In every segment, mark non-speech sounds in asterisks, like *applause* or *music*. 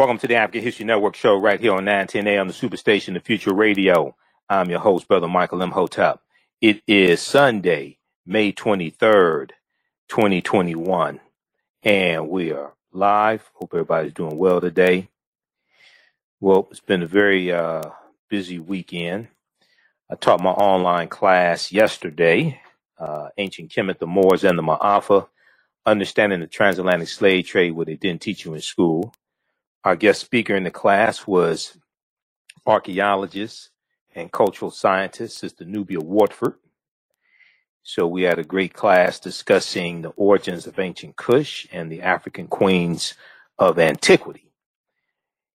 Welcome to the African History Network show right here on 910 AM, the Superstation, the Future Radio. I'm your host, Brother Michael Imhotep. It is Sunday, May 23rd, 2021, and we are live. Hope everybody's doing well today. Well, it's been a very uh, busy weekend. I taught my online class yesterday, uh, Ancient Kemet, the Moors, and the Maafa, Understanding the Transatlantic Slave Trade, what they didn't teach you in school. Our guest speaker in the class was archaeologist and cultural scientist, Sister Nubia Wardford. So we had a great class discussing the origins of ancient Kush and the African queens of antiquity.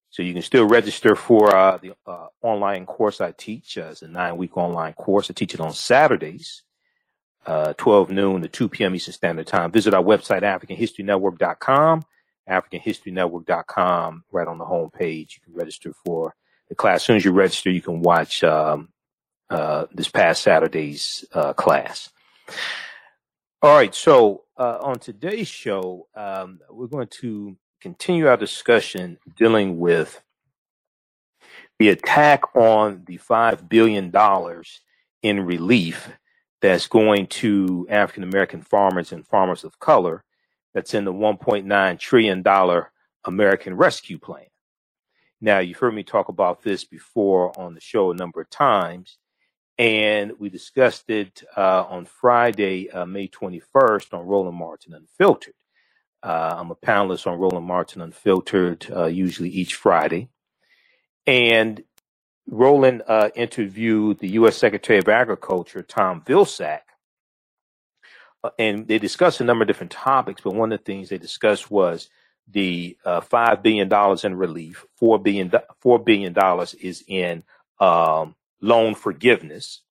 So you can still register for uh, the uh, online course I teach. Uh, it's a nine-week online course. I teach it on Saturdays, uh, 12 noon to 2 p.m. Eastern Standard Time. Visit our website, AfricanHistoryNetwork.com AfricanHistoryNetwork.com, right on the home page. You can register for the class. As soon as you register, you can watch um, uh, this past Saturday's uh, class. All right, so uh, on today's show, um, we're going to continue our discussion dealing with the attack on the $5 billion in relief that's going to African American farmers and farmers of color that's in the $1.9 trillion American Rescue Plan. Now, you've heard me talk about this before on the show a number of times, and we discussed it uh, on Friday, uh, May 21st, on Roland Martin Unfiltered. Uh, I'm a panelist on Roland Martin Unfiltered, uh, usually each Friday. And Roland uh, interviewed the U.S. Secretary of Agriculture, Tom Vilsack, and they discussed a number of different topics, but one of the things they discussed was the uh, five billion dollars in relief, four billion four billion dollars is in um, loan forgiveness,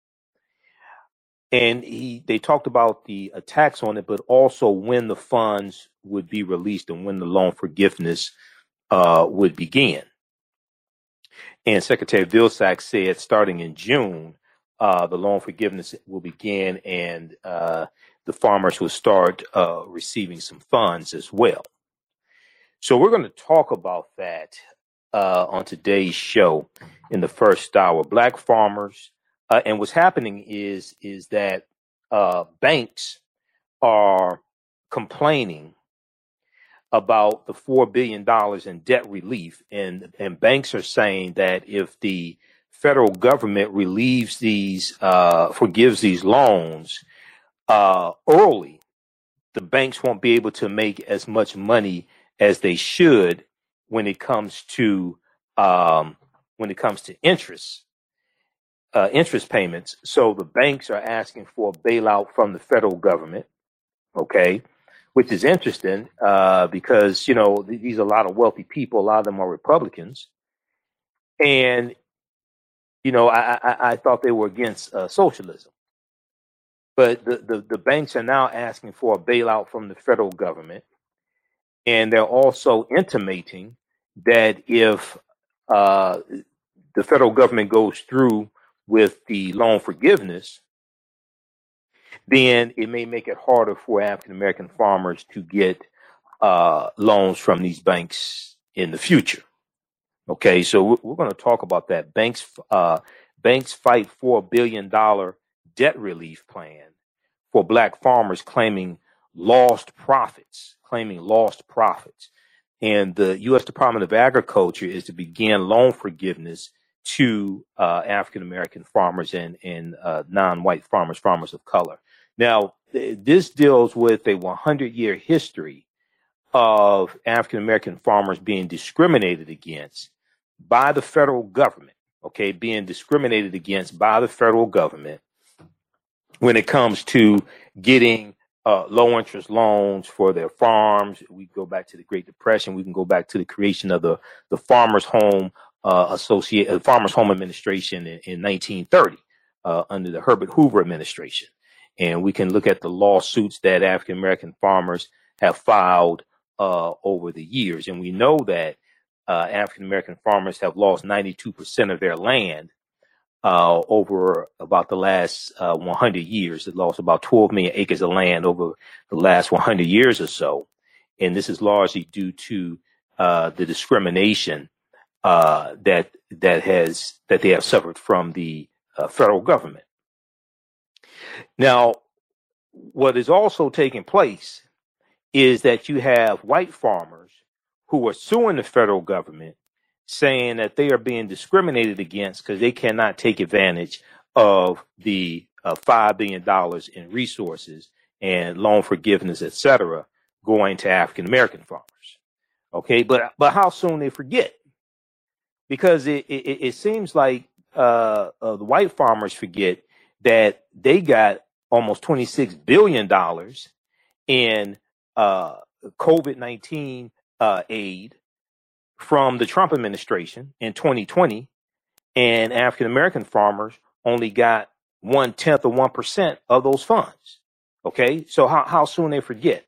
and he they talked about the attacks on it, but also when the funds would be released and when the loan forgiveness uh, would begin. And Secretary Vilsack said starting in June, uh, the loan forgiveness will begin, and uh, the farmers will start uh, receiving some funds as well. So we're going to talk about that uh, on today's show in the first hour. Black farmers, uh, and what's happening is is that uh, banks are complaining about the four billion dollars in debt relief, and and banks are saying that if the federal government relieves these, uh, forgives these loans, uh, early, the banks won't be able to make as much money as they should when it comes to um, when it comes to interest uh, interest payments. So the banks are asking for a bailout from the federal government. Okay, which is interesting uh, because you know these are a lot of wealthy people. A lot of them are Republicans, and you know I, I, I thought they were against uh, socialism. But the, the, the banks are now asking for a bailout from the federal government. And they're also intimating that if uh, the federal government goes through with the loan forgiveness, then it may make it harder for African American farmers to get uh, loans from these banks in the future. Okay, so we're, we're going to talk about that. Banks, uh, banks fight for a billion dollar debt relief plan for black farmers claiming lost profits, claiming lost profits. And the U.S. Department of Agriculture is to begin loan forgiveness to uh, African American farmers and, and uh, non-white farmers, farmers of color. Now, th- this deals with a 100 year history of African American farmers being discriminated against by the federal government, okay, being discriminated against by the federal government when it comes to getting uh, low interest loans for their farms. We go back to the Great Depression. We can go back to the creation of the the Farmers Home uh, Associate uh, Farmers Home Administration in, in 1930 uh, under the Herbert Hoover administration, and we can look at the lawsuits that African American farmers have filed uh, over the years, and we know that African American farmers have lost 92 percent of their land uh, over about the last uh, 100 years. It lost about 12 million acres of land over the last 100 years or so. And this is largely due to uh, the discrimination uh, that that has that they have suffered from the uh, federal government. Now, what is also taking place is that you have white farmers who are suing the federal government saying that they are being discriminated against because they cannot take advantage of the uh, $5 billion in resources and loan forgiveness, et cetera, going to African American farmers. Okay, but but how soon they forget? Because it it, it seems like uh, uh, the white farmers forget that they got almost twenty six billion dollars in uh, COVID nineteen uh, aid from the Trump administration in 2020, and African American farmers only got one tenth of one percent of those funds. Okay, so how how soon they forget?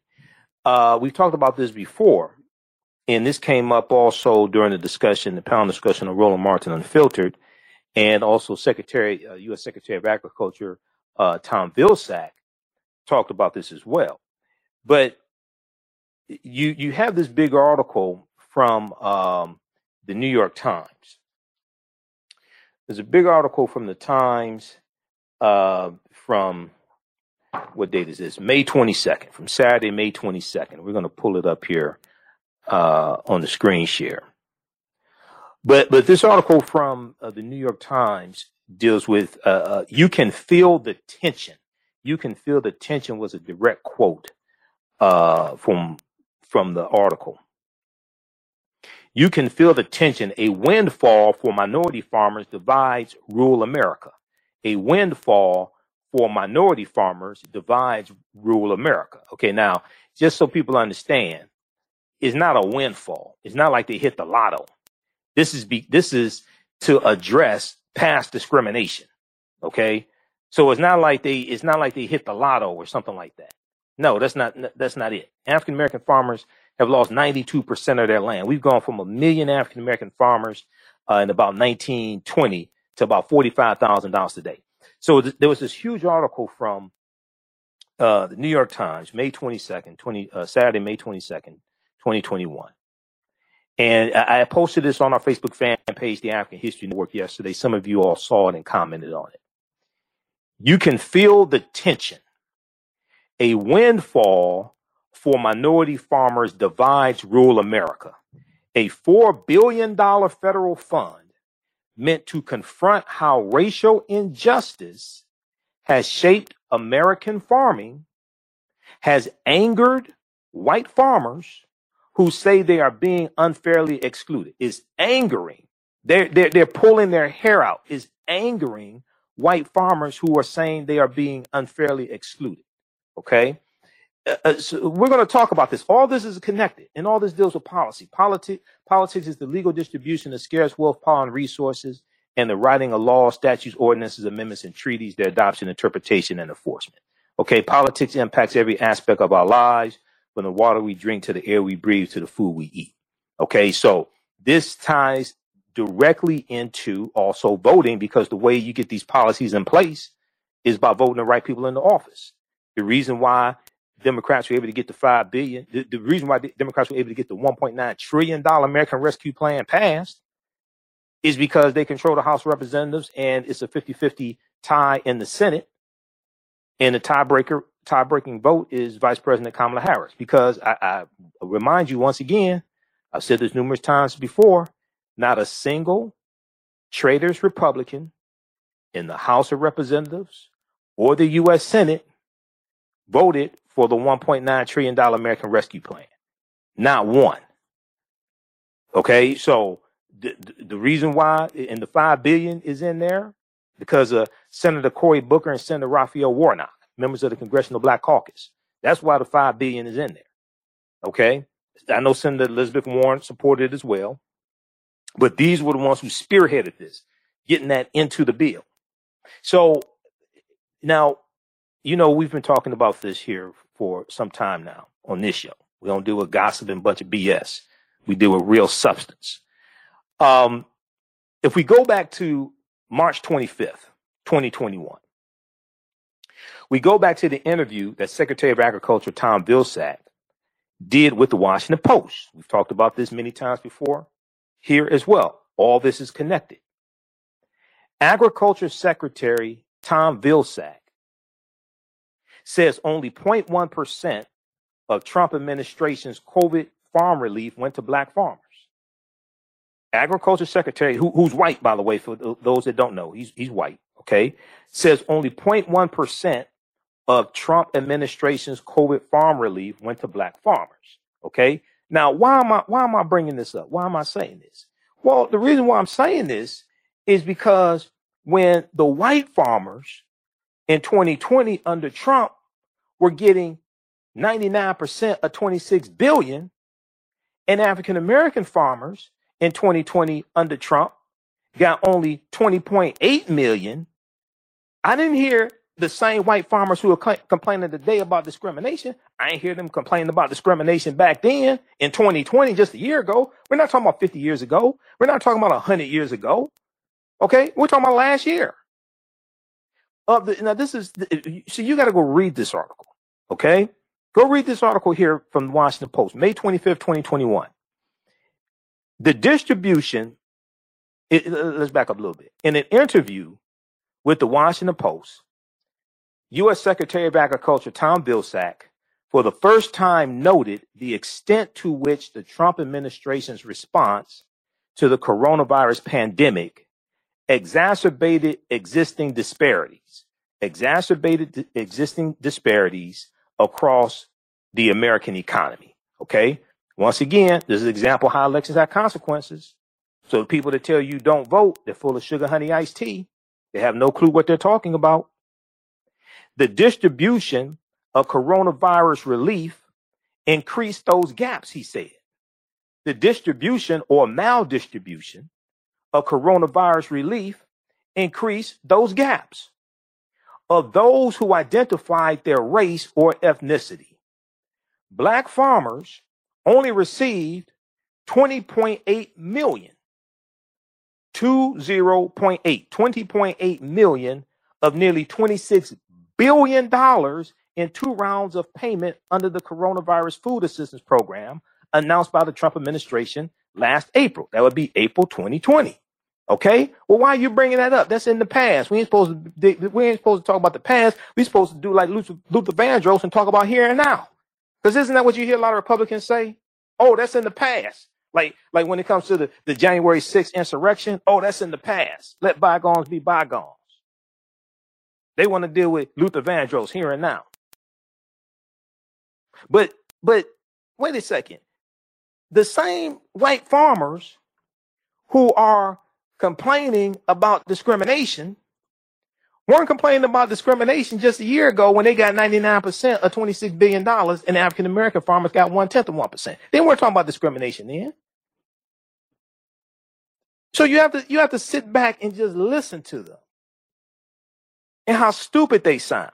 Uh, we've talked about this before, and this came up also during the discussion, the panel discussion of Roland Martin Unfiltered, and also Secretary, uh, U.S. Secretary of Agriculture uh, Tom Vilsack talked about this as well. But you you have this big article from um, the New York Times. There's a big article from the Times uh, from what date is this? May 22nd, from Saturday, May 22nd. We're going to pull it up here uh, on the screen share. But but this article from uh, the New York Times deals with uh, uh, you can feel the tension. You can feel the tension was a direct quote uh, from from the article. You can feel the tension. A windfall for minority farmers divides rural America. A windfall for minority farmers divides rural America. Okay, now, just so people understand, it's not a windfall. It's not like they hit the lotto. This is be, this is to address past discrimination. Okay, so it's not like they it's not like they hit the lotto or something like that. No, that's not that's not it. African American farmers have lost 92% of their land. We've gone from a million African American farmers uh, in about 1920 to about $45,000 today. So th- there was this huge article from uh, the New York Times, May 22nd, 20, uh, Saturday, May 22nd, 2021. And I I posted this on our Facebook fan page, the African History Network, yesterday. Some of you all saw it and commented on it. You can feel the tension. A windfall for minority farmers divides rural America. A $4 billion federal fund meant to confront how racial injustice has shaped American farming has angered white farmers who say they are being unfairly excluded. Is angering. They're, they're, they're pulling their hair out. Is angering white farmers who are saying they are being unfairly excluded. Okay. Uh, so we're going to talk about this. All this is connected, and all this deals with policy. Politi- politics is the legal distribution of scarce wealth, power, and resources, and the writing of laws, statutes, ordinances, amendments, and treaties, their adoption, interpretation, and enforcement. Okay, politics impacts every aspect of our lives, from the water we drink to the air we breathe to the food we eat. Okay, so this ties directly into also voting because the way you get these policies in place is by voting the right people into office. The reason why Democrats were able to get the five billion. The, the reason why Democrats were able to get the 1.9 trillion dollar American Rescue Plan passed is because they control the House of Representatives and it's a 50-50 tie in the Senate. And the tiebreaker, tie-breaking vote is Vice President Kamala Harris. Because I, I remind you once again, I've said this numerous times before, not a single traitor's Republican in the House of Representatives or the U.S. Senate voted for the $1.9 trillion American Rescue Plan. Not one. Okay, so the, the reason why and the five billion is in there because of Senator Cory Booker and Senator Raphael Warnock, members of the Congressional Black Caucus. That's why the five billion is in there. Okay, I know Senator Elizabeth Warren supported it as well, but these were the ones who spearheaded this, getting that into the bill. So now, you know, we've been talking about this here for some time now on this show. We don't deal with gossip and bunch of BS. We deal with real substance. Um, if we go back to March 25th, 2021, we go back to the interview that Secretary of Agriculture Tom Vilsack did with the Washington Post. We've talked about this many times before here as well. All this is connected. Agriculture Secretary Tom Vilsack says only 0.1% of Trump administration's COVID farm relief went to black farmers. Agriculture Secretary, who, who's white, by the way, for those that don't know, he's, he's white, okay, says only 0.1% of Trump administration's COVID farm relief went to black farmers, okay? Now, why am I, why am I bringing this up? Why am I saying this? Well, the reason why I'm saying this is because when the white farmers in 2020 under Trump were getting 99% of 26 billion and African American farmers in 2020 under Trump got only 20.8 million. I didn't hear the same white farmers who are complaining today about discrimination. I ain't hear them complaining about discrimination back then in 2020, just a year ago. We're not talking about 50 years ago. We're not talking about 100 years ago. Okay. We're talking about last year. Of the, now this is, so you got to go read this article. Okay. Go read this article here from the Washington Post, May 25th, 2021. The distribution, it, let's back up a little bit. In an interview with the Washington Post, U.S. Secretary of Agriculture Tom Vilsack, for the first time, noted the extent to which the Trump administration's response to the coronavirus pandemic exacerbated existing disparities, exacerbated existing disparities across the American economy. Okay. Once again, this is an example how elections have consequences. So the people that tell you don't vote, they're full of sugar, honey, iced tea. They have no clue what they're talking about. The distribution of coronavirus relief increased those gaps, he said. The distribution or maldistribution of coronavirus relief increased those gaps of those who identified their race or ethnicity. Black farmers only received 20.8 million. 20.8, 20.8 million of nearly 26 billion dollars in two rounds of payment under the coronavirus food assistance program announced by the Trump administration last April. That would be April 2020. Okay. Well, why are you bringing that up? That's in the past. We ain't supposed to. We ain't supposed to talk about the past. We supposed to do like Luther, Luther Vandross and talk about here and now. Because isn't that what you hear a lot of Republicans say? Oh, that's in the past. Like, like when it comes to the, the January 6th insurrection. Oh, that's in the past. Let bygones be bygones. They want to deal with Luther Vandross here and now. But, but wait a second. The same white farmers who are complaining about discrimination weren't complaining about discrimination just a year ago when they got 99% of $26 billion and African American farmers got one tenth of 1%. They weren't talking about discrimination then. So you have to, you have to sit back and just listen to them and how stupid they sound.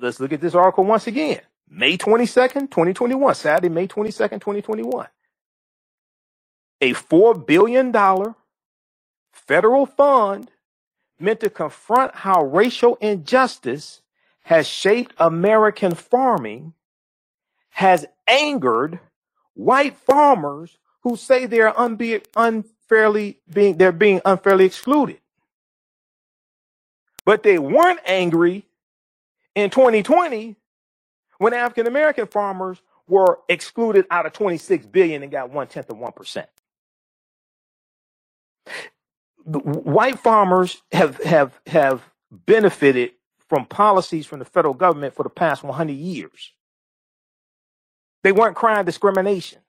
let's look at this article once again. May 22nd, 2021, Saturday, May 22nd, 2021 a $4 billion federal fund meant to confront how racial injustice has shaped American farming has angered white farmers who say they're unbe- unfairly being they're being unfairly excluded. But they weren't angry in 2020 when African American farmers were excluded out of 26 billion and got one tenth of one percent white farmers have have have benefited from policies from the federal government for the past 100 years. They weren't crying discrimination.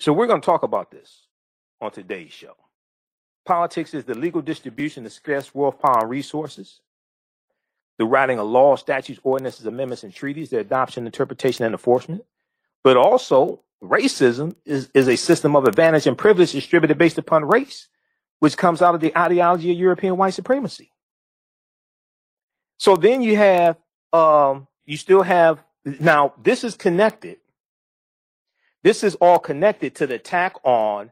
So we're going to talk about this on today's show. Politics is the legal distribution of scarce wealth, power, and resources. The writing of laws, statutes, ordinances, amendments, and treaties, their adoption, interpretation, and enforcement. But also racism is, is a system of advantage and privilege distributed based upon race, which comes out of the ideology of European white supremacy. So then you have, um, you still have, now this is connected. This is all connected to the attack on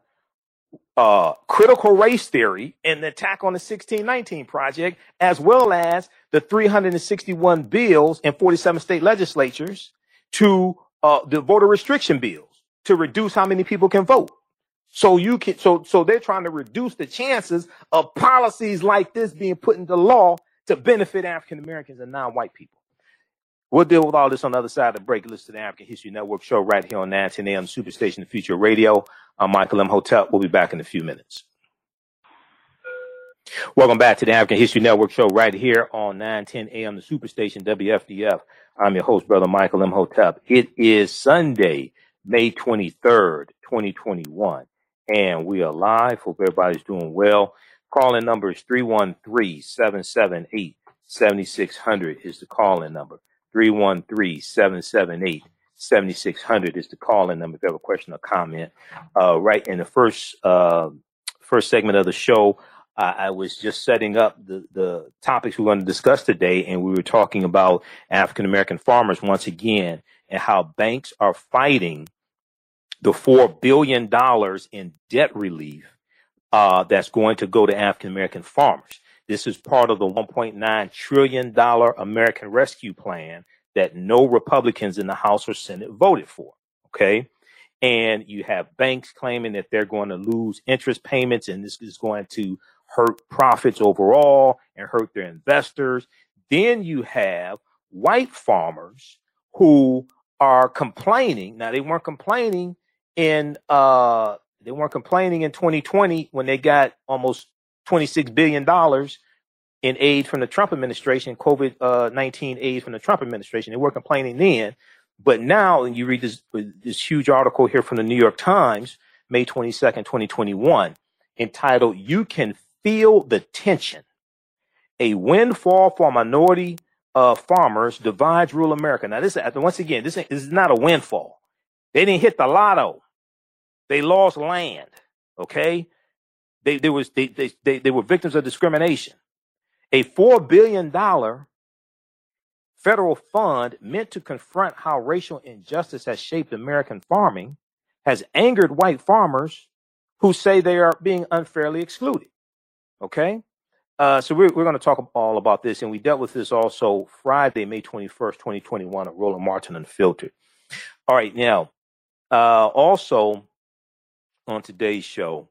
uh, critical race theory and the attack on the 1619 project, as well as the 361 bills in 47 state legislatures to uh, the voter restriction bills to reduce how many people can vote. So you can so so they're trying to reduce the chances of policies like this being put into law to benefit African Americans and non-white people. We'll deal with all this on the other side of the break. Listen to the African History Network show right here on 910 AM Superstation The Future Radio. I'm Michael Imhotep. We'll be back in a few minutes. Welcome back to the African History Network show right here on 910 AM the Superstation WFDF. I'm your host, Brother Michael Imhotep. It is Sunday, May 23rd, 2021, and we are live. Hope everybody's doing well. Calling number is 313 778 7600 is the calling number. 313-778-7600 is the call-in number if you have a question or comment. Uh, right in the first uh, first segment of the show, uh, I was just setting up the, the topics we're going to discuss today, and we were talking about African American farmers once again and how banks are fighting the four billion dollars in debt relief uh, that's going to go to African American farmers. This is part of the $1.9 trillion American Rescue Plan that no Republicans in the House or Senate voted for. Okay. And you have banks claiming that they're going to lose interest payments and this is going to hurt profits overall and hurt their investors. Then you have white farmers who are complaining. Now they weren't complaining in uh they weren't complaining in 2020 when they got almost $26 billion in aid from the Trump administration, COVID uh, 19 aid from the Trump administration. They were complaining then. But now, and you read this, this huge article here from the New York Times, May 22nd, 2021, entitled, You Can Feel the Tension. A windfall for minority uh, farmers divides rural America. Now, this once again, this is not a windfall. They didn't hit the lotto. They lost land. Okay, they, they was they, they, they, they were victims of discrimination. A $4 billion federal fund meant to confront how racial injustice has shaped American farming has angered white farmers who say they are being unfairly excluded. Okay? Uh, so we're, we're going to talk all about this, and we dealt with this also Friday, May 21st, 2021, at Roland Martin Unfiltered. All right, now, uh, also on today's show,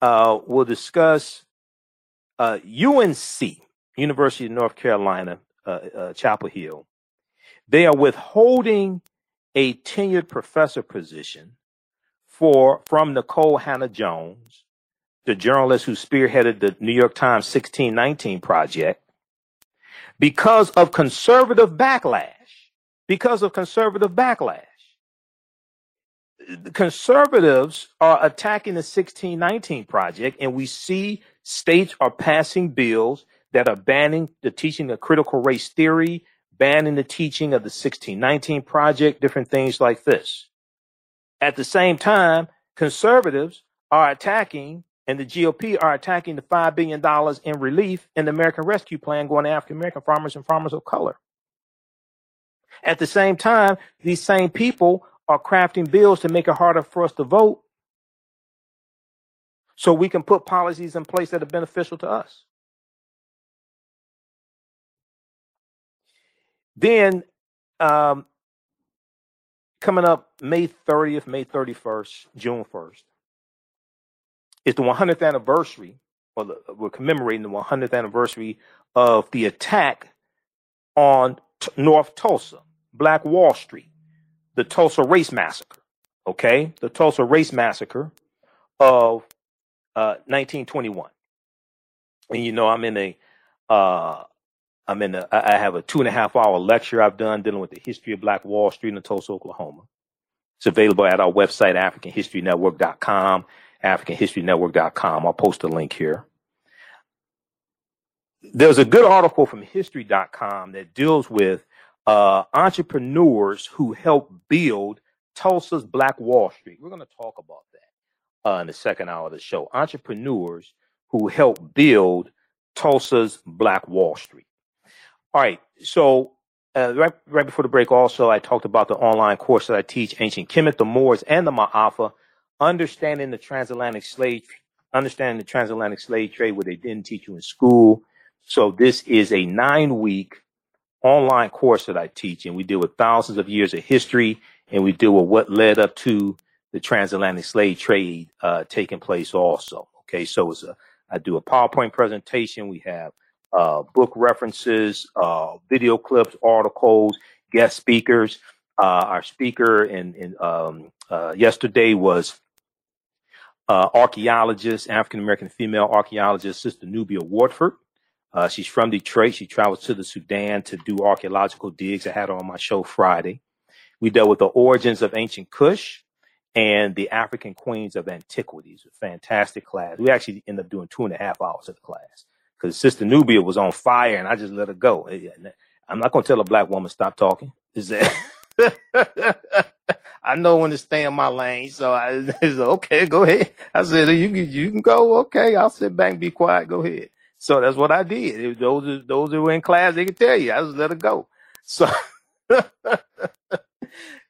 uh, we'll discuss uh, UNC, University of North Carolina, uh, uh, Chapel Hill. They are withholding a tenured professor position for from Nikole Hannah-Jones, the journalist who spearheaded the New York Times 1619 project, because of conservative backlash. Because of conservative backlash conservatives are attacking the 1619 project, and we see states are passing bills that are banning the teaching of critical race theory, banning the teaching of the 1619 project, different things like this. At the same time, conservatives are attacking, and the GOP are attacking the $5 billion in relief in the American Rescue Plan going to African American farmers and farmers of color. At the same time, these same people are crafting bills to make it harder for us to vote so we can put policies in place that are beneficial to us. Then, um, coming up May 30th, May 31st, June 1st, is the 100th anniversary, or the, we're commemorating the 100th anniversary of the attack on T- North Tulsa, Black Wall Street the Tulsa Race Massacre. Okay, the Tulsa Race Massacre of uh, 1921. And you know, I'm in a, uh, I'm in a, I have a two and a half hour lecture I've done dealing with the history of Black Wall Street in Tulsa, Oklahoma. It's available at our website, AfricanHistoryNetwork.com, AfricanHistoryNetwork.com. I'll post a link here. There's a good article from History.com that deals with uh, entrepreneurs who helped build Tulsa's Black Wall Street. We're going to talk about that uh, in the second hour of the show. Entrepreneurs who helped build Tulsa's Black Wall Street. All right, so uh, right, right before the break, also I talked about the online course that I teach: Ancient Kemet, the Moors, and the Maafa. understanding the transatlantic slave, understanding the transatlantic slave trade, what they didn't teach you in school. So this is a nine week online course that I teach, and we deal with thousands of years of history, and we deal with what led up to the transatlantic slave trade uh, taking place. Also, okay, so it's a I do a PowerPoint presentation. We have uh, book references, uh, video clips, articles, guest speakers. Uh, our speaker in, in um, uh, yesterday was uh, archaeologist, African American female archaeologist, Sister Nubia Wardford. Uh, she's from Detroit. She travels to the Sudan to do archaeological digs. I had her on my show Friday. We dealt with the origins of ancient Kush and the African queens of antiquities. A fantastic class. We actually ended up doing two and a half hours of the class because Sister Nubia was on fire and I just let her go. I'm not going to tell a black woman stop talking. Is that? *laughs* I know when to stay in my lane, so I *laughs* said, okay, go ahead. I said, you can, you can go. Okay, I'll sit back and be quiet. Go ahead. So that's what I did. Those those who were in class, they could tell you. I just let it go. So, *laughs*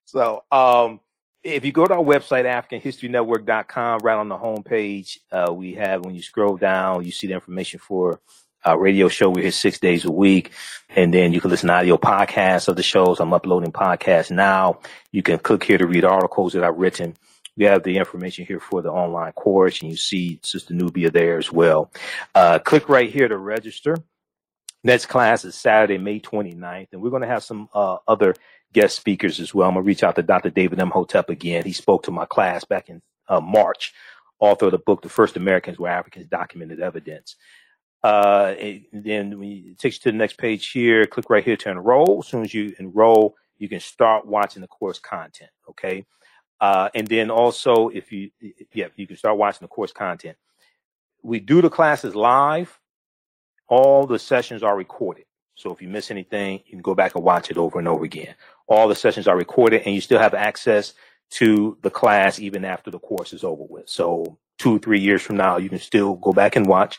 so um, if you go to our website, AfricanHistoryNetwork.com, right on the homepage, uh, we have when you scroll down, you see the information for our radio show. We're here six days a week. And then you can listen to audio podcasts of the shows. I'm uploading podcasts now. You can click here to read articles that I've written. We have the information here for the online course and you see Sister Nubia there as well. Uh, click right here to register. Next class is Saturday, May 29th, and we're going to have some uh, other guest speakers as well. I'm going to reach out to Dr. David Imhotep again. He spoke to my class back in uh, March, author of the book, The First Americans Were Africans Documented Evidence. Uh, then we it takes you to the next page here. Click right here to enroll. As soon as you enroll, you can start watching the course content. Okay. Uh, and then also, if you, yeah, you can start watching the course content. We do the classes live. All the sessions are recorded. So if you miss anything, you can go back and watch it over and over again. All the sessions are recorded and you still have access to the class even after the course is over with. So two three years from now, you can still go back and watch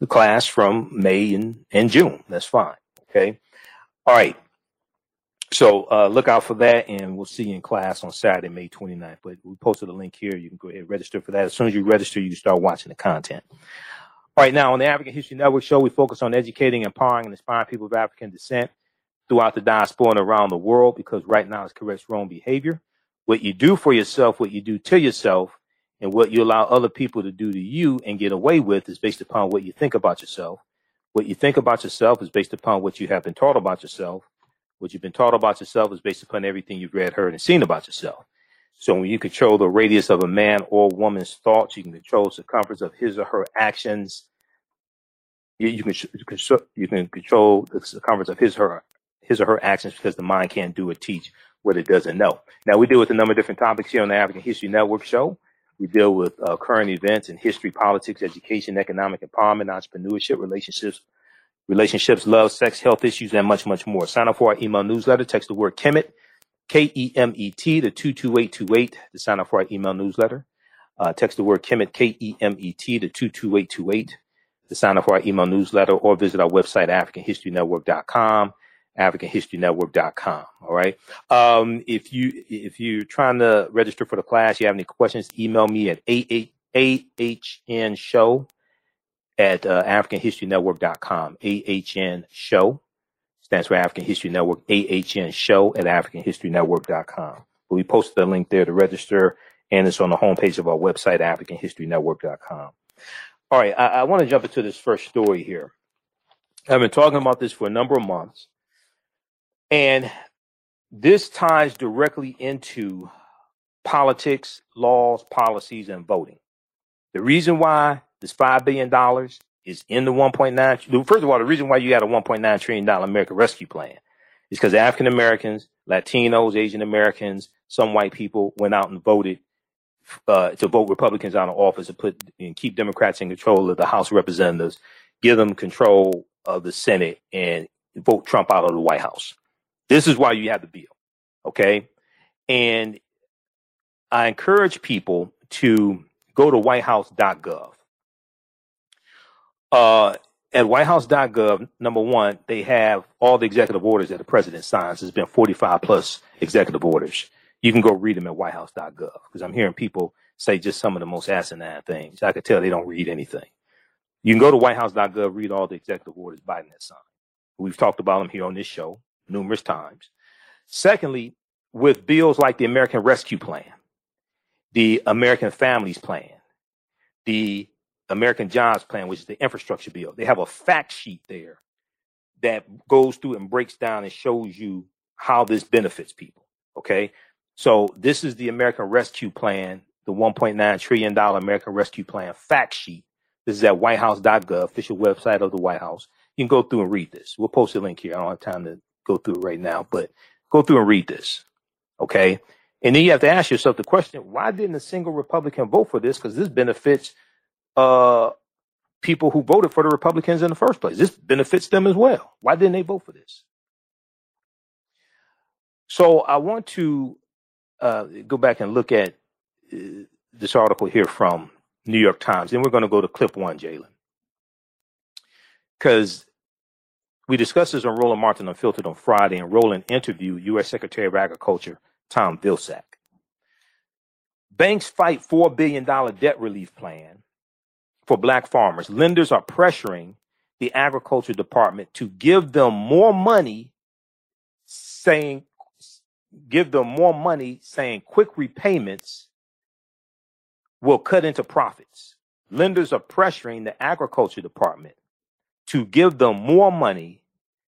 the class from May and, and June. That's fine. Okay. All right. So uh, look out for that, and we'll see you in class on Saturday, May 29th. But we posted a link here. You can go ahead and register for that. As soon as you register, you can start watching the content. All right, now on the African History Network show, we focus on educating, empowering, and inspiring people of African descent throughout the diaspora and around the world because right now it's correct wrong behavior. What you do for yourself, what you do to yourself, and what you allow other people to do to you and get away with is based upon what you think about yourself. What you think about yourself is based upon what you have been taught about yourself. What you've been taught about yourself is based upon everything you've read, heard, and seen about yourself. So when you control the radius of a man or woman's thoughts, you can control the circumference of his or her actions. You, you can you can you can control the circumference of his or her his or her actions because the mind can't do or teach what it doesn't know. Now we deal with a number of different topics here on the African History Network show. We deal with uh, current events in history, politics, education, economic empowerment, entrepreneurship, relationships, relationships, love, sex, health issues, and much, much more. Sign up for our email newsletter. Text the word Kemet, K-E-M-E-T, to 22828 to sign up for our email newsletter. Uh, text the word Kemet, K-E-M-E-T, to 22828 to sign up for our email newsletter or visit our website, AfricanHistoryNetwork.com. AfricanHistoryNetwork.com. All right. Um, if you if you're trying to register for the class, you have any questions, email me at ahn show at uh, AfricanHistoryNetwork.com. AHN show stands for African History Network. AHN show at AfricanHistoryNetwork.com. We posted the link there to register, and it's on the homepage of our website, AfricanHistoryNetwork.com. All right, I, I want to jump into this first story here. I've been talking about this for a number of months. And this ties directly into politics, laws, policies, and voting. The reason why this $5 billion is in the 1.9, first of all, the reason why you got a $1.9 trillion American Rescue Plan is because African Americans, Latinos, Asian Americans, some white people went out and voted uh, to vote Republicans out of office and put and keep Democrats in control of the House of Representatives, give them control of the Senate, and vote Trump out of the White House. This is why you have the bill. Okay. And I encourage people to go to whitehouse.gov. Uh, at whitehouse.gov, number one, they have all the executive orders that the president signs. There's been 45 plus executive orders. You can go read them at whitehouse.gov because I'm hearing people say just some of the most asinine things. I could tell they don't read anything. You can go to whitehouse.gov, read all the executive orders Biden has signed. We've talked about them here on this show numerous times. Secondly, with bills like the American Rescue Plan, the American Families Plan, the American Jobs Plan, which is the infrastructure bill, they have a fact sheet there that goes through and breaks down and shows you how this benefits people. Okay. So this is the American Rescue Plan, the $1.9 trillion American Rescue Plan fact sheet. This is at whitehouse.gov, official website of the White House. You can go through and read this. We'll post a link here. I don't have time to go through it right now, but go through and read this. Okay. And then you have to ask yourself the question, why didn't a single Republican vote for this? Because this benefits uh, people who voted for the Republicans in the first place. This benefits them as well. Why didn't they vote for this? So I want to uh, go back and look at uh, this article here from New York Times. Then we're going to go to clip one, Jalen. Because we discussed this on Roland Martin Unfiltered on Friday, and Roland interviewed U.S. Secretary of Agriculture Tom Vilsack. Banks fight $4 billion debt relief plan for black farmers. Lenders are pressuring the agriculture department to give them more money, saying, give them more money, saying quick repayments will cut into profits. Lenders are pressuring the agriculture department to give them more money,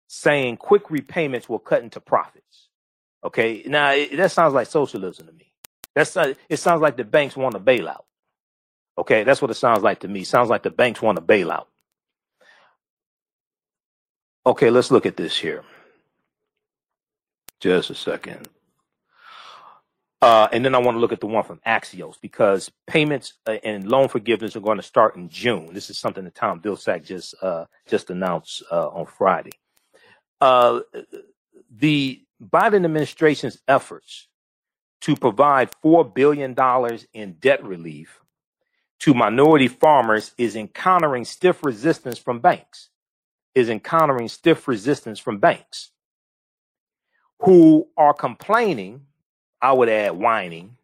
saying quick repayments will cut into profits. Okay, now it, that sounds like socialism to me. That's not, it sounds like the banks want a bailout. Okay, that's what it sounds like to me. Sounds like the banks want a bailout. Okay, let's look at this here. Just a second. Uh, and then I want to look at the one from Axios because payments uh, and loan forgiveness are going to start in June. This is something that Tom Vilsack just uh, just announced uh, on Friday. Uh, the Biden administration's efforts to provide $4 billion in debt relief to minority farmers is encountering stiff resistance from banks, is encountering stiff resistance from banks who are complaining I would add whining.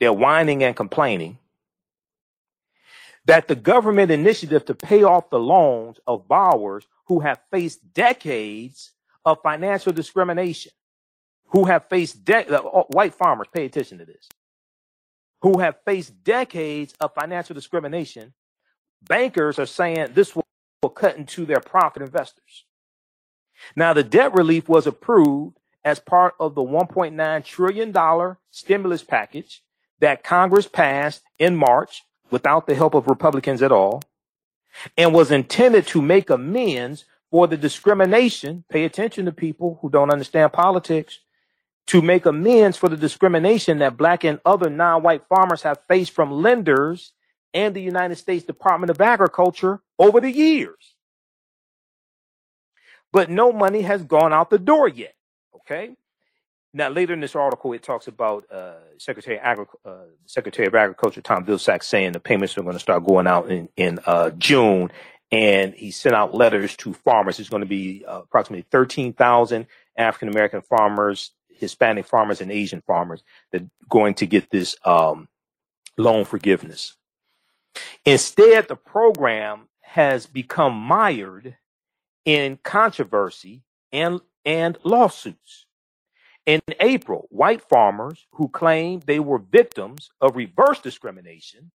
They're whining and complaining that the government initiative to pay off the loans of borrowers who have faced decades of financial discrimination, who have faced de- uh, white farmers, pay attention to this, who have faced decades of financial discrimination, bankers are saying this will, will cut into their profit investors. Now, the debt relief was approved as part of the $1.9 trillion stimulus package that Congress passed in March without the help of Republicans at all and was intended to make amends for the discrimination. Pay attention to people who don't understand politics to make amends for the discrimination that black and other non-white farmers have faced from lenders and the United States Department of Agriculture over the years. But no money has gone out the door yet. Okay. Now, later in this article, it talks about uh, Secretary, Agri- uh, Secretary of Agriculture Tom Vilsack saying the payments are going to start going out in in uh, June, and he sent out letters to farmers. It's going to be uh, approximately thirteen thousand African American farmers, Hispanic farmers, and Asian farmers that going to get this um, loan forgiveness. Instead, the program has become mired in controversy and and lawsuits. In April, white farmers who claimed they were victims of reverse discrimination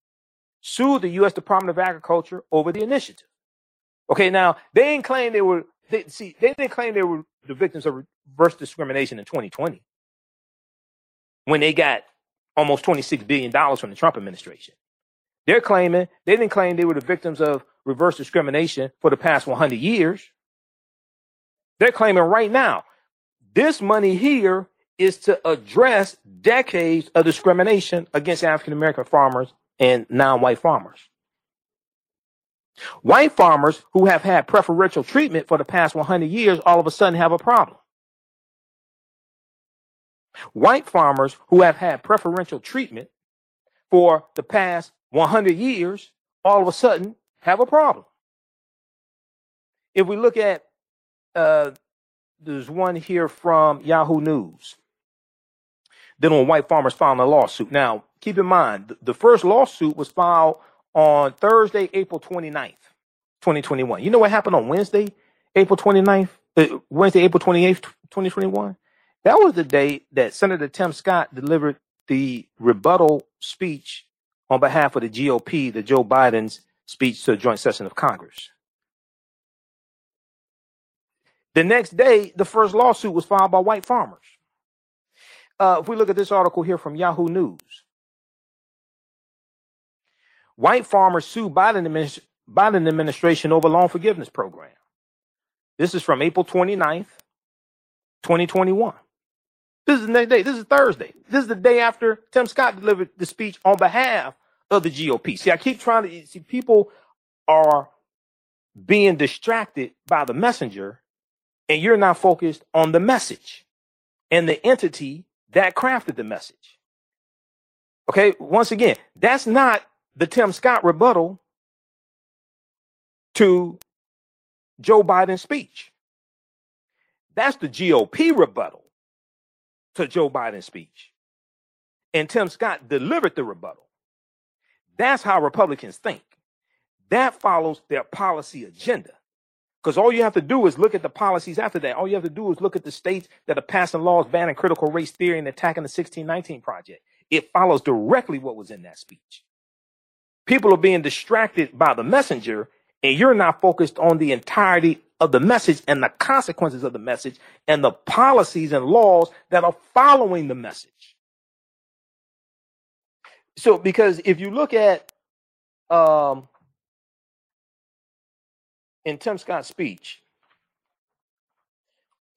sued the U.S. Department of Agriculture over the initiative. Okay, now they didn't claim they were. They, see, they didn't claim they were the victims of reverse discrimination in 2020 when they got almost 26 billion dollars from the Trump administration. They're claiming they didn't claim they were the victims of reverse discrimination for the past 100 years. They're claiming right now this money here is to address decades of discrimination against African American farmers and non white farmers. White farmers who have had preferential treatment for the past 100 years all of a sudden have a problem. White farmers who have had preferential treatment for the past 100 years all of a sudden have a problem. If we look at uh, there's one here from Yahoo News. Then on white farmers filing a lawsuit. Now, keep in mind, the first lawsuit was filed on Thursday, April 29th, 2021. You know what happened on Wednesday, April 29th? Uh, Wednesday, April 28th, 2021? That was the day that Senator Tim Scott delivered the rebuttal speech on behalf of the GOP, the Joe Biden's speech to the joint session of Congress. The next day, the first lawsuit was filed by white farmers. Uh, if we look at this article here from Yahoo News, white farmers sue Biden, administ- Biden administration over loan forgiveness program. This is from April 29th, 2021. This is the next day. This is Thursday. This is the day after Tim Scott delivered the speech on behalf of the GOP. See, I keep trying to see people are being distracted by the messenger and you're not focused on the message and the entity that crafted the message. Okay, once again, that's not the Tim Scott rebuttal to Joe Biden's speech. That's the GOP rebuttal to Joe Biden's speech. And Tim Scott delivered the rebuttal. That's how Republicans think. That follows their policy agenda. Because all you have to do is look at the policies after that. All you have to do is look at the states that are passing laws banning critical race theory and attacking the 1619 Project. It follows directly what was in that speech. People are being distracted by the messenger, and you're not focused on the entirety of the message and the consequences of the message and the policies and laws that are following the message. So, because if you look at um, in Tim Scott's speech,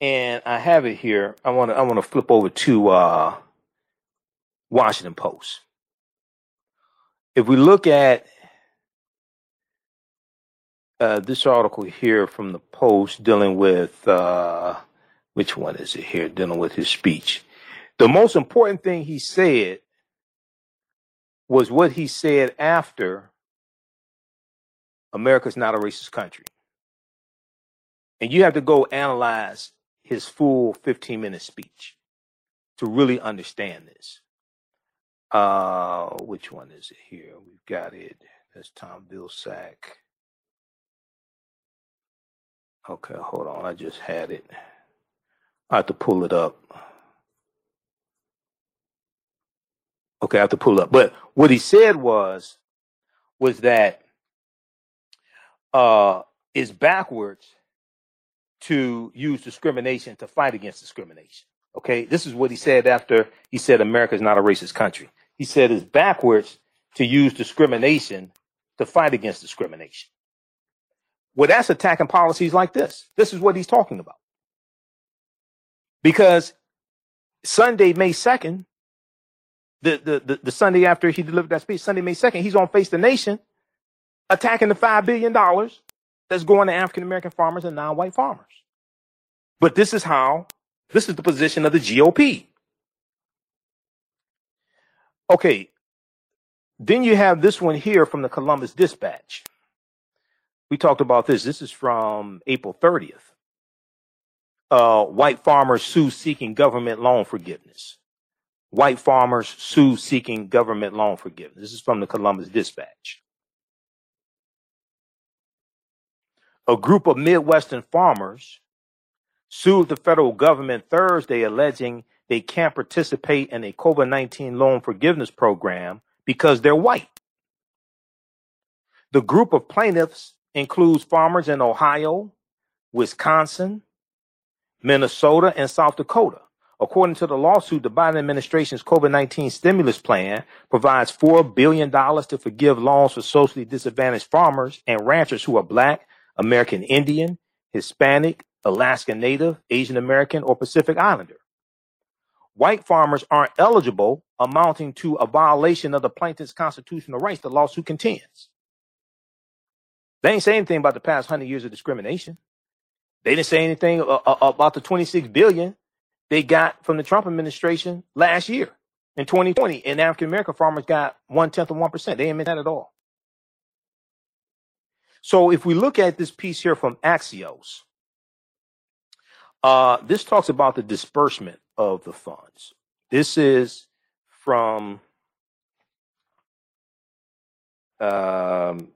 and I have it here. I want to I want to flip over to uh, Washington Post. If we look at uh, this article here from the Post dealing with uh, which one is it here dealing with his speech, the most important thing he said was what he said after America's not a racist country. And you have to go analyze his full 15 minute speech to really understand this. Uh, which one is it here? We've got it. That's Tom Vilsack. Okay, hold on. I just had it. I have to pull it up. Okay, I have to pull it up. But what he said was, was that uh, is backwards to use discrimination to fight against discrimination. Okay, this is what he said after he said America is not a racist country. He said it's backwards to use discrimination to fight against discrimination. Well, that's attacking policies like this. This is what he's talking about. Because Sunday, May 2nd, the, the, the, the Sunday after he delivered that speech, Sunday, May 2nd, he's on Face the Nation attacking the $5 billion that's going to African American farmers and non white farmers. But this is how, this is the position of the GOP. Okay. Then you have this one here from the Columbus Dispatch. We talked about this. This is from April 30th. Uh, white farmers sue seeking government loan forgiveness. White farmers sue seeking government loan forgiveness. This is from the Columbus Dispatch. A group of Midwestern farmers sued the federal government Thursday alleging they can't participate in a COVID 19 loan forgiveness program because they're white. The group of plaintiffs includes farmers in Ohio, Wisconsin, Minnesota, and South Dakota. According to the lawsuit, the Biden administration's COVID 19 stimulus plan provides $4 billion to forgive loans for socially disadvantaged farmers and ranchers who are Black, American Indian, Hispanic, Alaska Native, Asian American, or Pacific Islander. White farmers aren't eligible, amounting to a violation of the plaintiff's constitutional rights, the lawsuit contends. They ain't say anything about the past hundred years of discrimination. They didn't say anything about the 26 billion they got from the Trump administration last year in 2020, and African American farmers got one tenth of one percent. They ain't meant that at all. So if we look at this piece here from Axios, uh, this talks about the disbursement of the funds. This is from Um,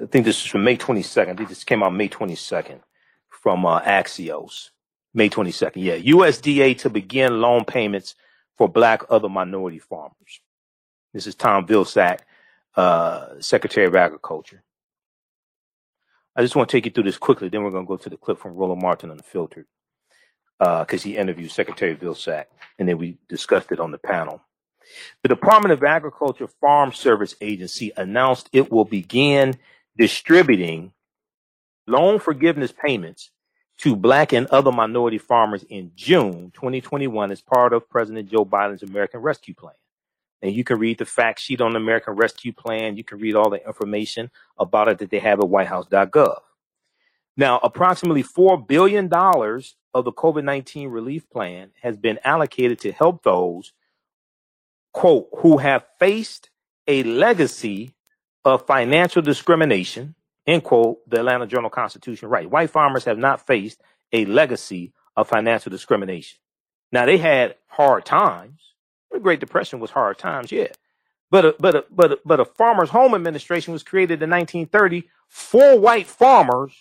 I think this is from May 22nd. I think this came out May 22nd from uh, Axios. May 22nd. Yeah. USDA to begin loan payments for black other minority farmers. This is Tom Vilsack, uh, Secretary of Agriculture. I just want to take you through this quickly. Then we're going to go to the clip from Roland Martin Unfiltered because uh, because he interviewed Secretary Vilsack, and then we discussed it on the panel. The Department of Agriculture Farm Service Agency announced it will begin distributing loan forgiveness payments to black and other minority farmers in June 2021 as part of President Joe Biden's American Rescue Plan. And you can read the fact sheet on the American Rescue Plan. You can read all the information about it that they have at whitehouse.gov. Now, approximately $4 billion of the COVID 19 relief plan has been allocated to help those quote, who have faced a legacy of financial discrimination, end quote, the Atlanta Journal Constitution right. White farmers have not faced a legacy of financial discrimination. Now they had hard times. The Great Depression was hard times, yeah. But a, but a, but a, but a farmers home administration was created in 1930 for white farmers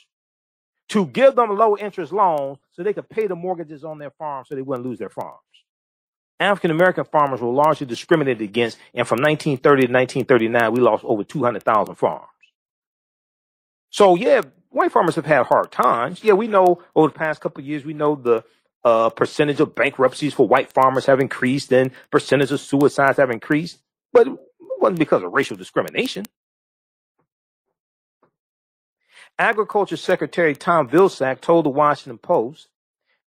to give them low interest loans so they could pay the mortgages on their farms so they wouldn't lose their farms. African American farmers were largely discriminated against, and from 1930 to 1939, we lost over 200,000 farms. So, yeah, white farmers have had hard times. Yeah, we know over the past couple years, we know the uh, percentage of bankruptcies for white farmers have increased and percentage of suicides have increased, but it wasn't because of racial discrimination. Agriculture Secretary Tom Vilsack told the Washington Post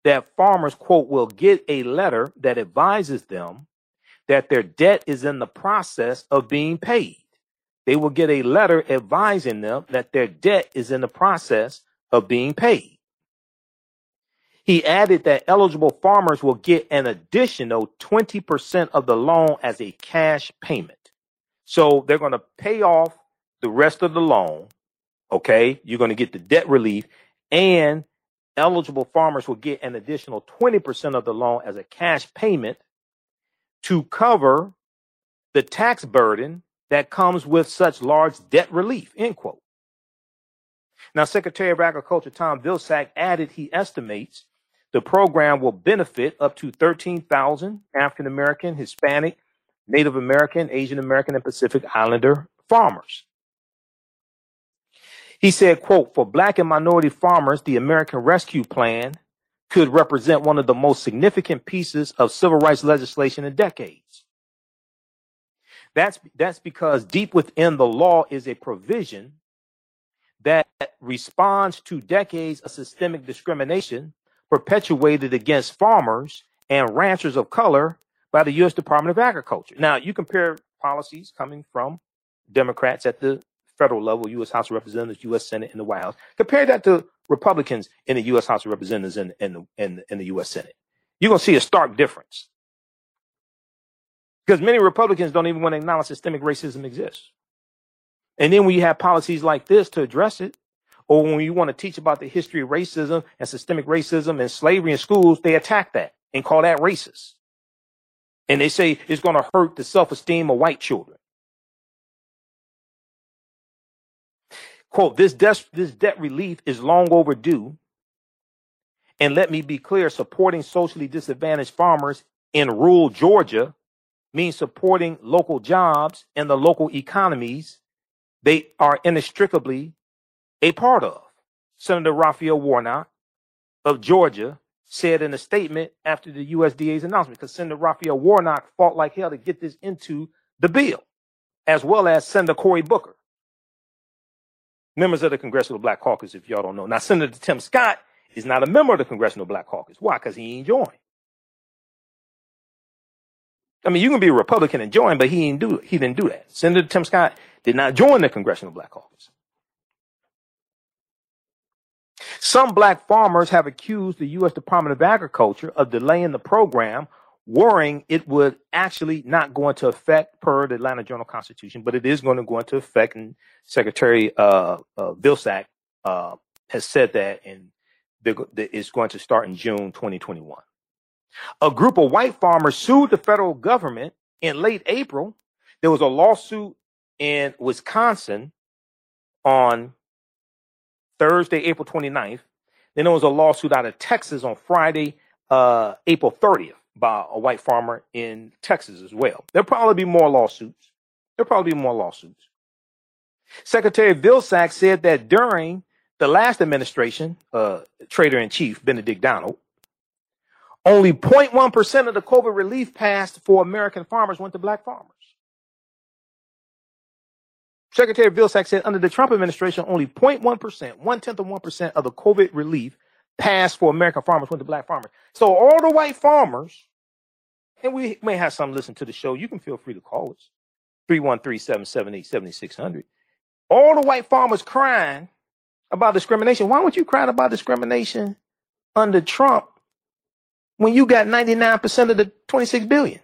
that farmers, quote, will get a letter that advises them that their debt is in the process of being paid. They will get a letter advising them that their debt is in the process of being paid. He added that eligible farmers will get an additional 20% of the loan as a cash payment. So they're going to pay off the rest of the loan. Okay. You're going to get the debt relief and eligible farmers will get an additional 20% of the loan as a cash payment to cover the tax burden that comes with such large debt relief, end quote. Now, Secretary of Agriculture Tom Vilsack added he estimates the program will benefit up to 13,000 African American, Hispanic, Native American, Asian American, and Pacific Islander farmers. He said, quote, for black and minority farmers, the American Rescue Plan could represent one of the most significant pieces of civil rights legislation in decades. That's, that's because deep within the law is a provision that responds to decades of systemic discrimination perpetuated against farmers and ranchers of color by the U.S. Department of Agriculture. Now, you compare policies coming from Democrats at the federal level, U.S. House of Representatives, U.S. Senate, and the White House. Compare that to Republicans in the U.S. House of Representatives and, and, the, and, the U.S. Senate. You're going to see a stark difference. Because many Republicans don't even want to acknowledge systemic racism exists. And then when you have policies like this to address it, or when you want to teach about the history of racism and systemic racism and slavery in schools, they attack that and call that racist. And they say it's going to hurt the self-esteem of white children. Quote, this debt, this debt relief is long overdue. And let me be clear, supporting socially disadvantaged farmers in rural Georgia means supporting local jobs and the local economies they are inextricably a part of. Senator Raphael Warnock of Georgia said in a statement after the USDA's announcement, because Senator Raphael Warnock fought like hell to get this into the bill, as well as Senator Cory Booker members of the Congressional Black Caucus, if y'all don't know. Now, Senator Tim Scott is not a member of the Congressional Black Caucus. Why? Because he ain't joined. I mean, you can be a Republican and join, but he didn't do he didn't do that. Senator Tim Scott did not join the Congressional Black Caucus. Some black farmers have accused the U.S. Department of Agriculture of delaying the program worrying it would actually not go into effect per the Atlanta Journal Constitution, but it is going to go into effect. And Secretary uh, uh, Vilsack uh, has said that, and it's going to start in June 2021. A group of white farmers sued the federal government in late April. There was a lawsuit in Wisconsin on Thursday, April 29th. Then there was a lawsuit out of Texas on Friday, uh, April 30th by a white farmer in Texas as well. There'll probably be more lawsuits. There'll probably be more lawsuits. Secretary Vilsack said that during the last administration, uh, Trader in Chief Benedict Donald, only 0.1% of the COVID relief passed for American farmers went to black farmers. Secretary Vilsack said under the Trump administration, only 0.1%, one tenth of 1% of the COVID relief passed for American farmers went to black farmers. So all the white farmers, and we may have some listen to the show, you can feel free to call us 313 778 7600. All the white farmers crying about discrimination. Why would you cry about discrimination under Trump when you got 99% of the 26 billion?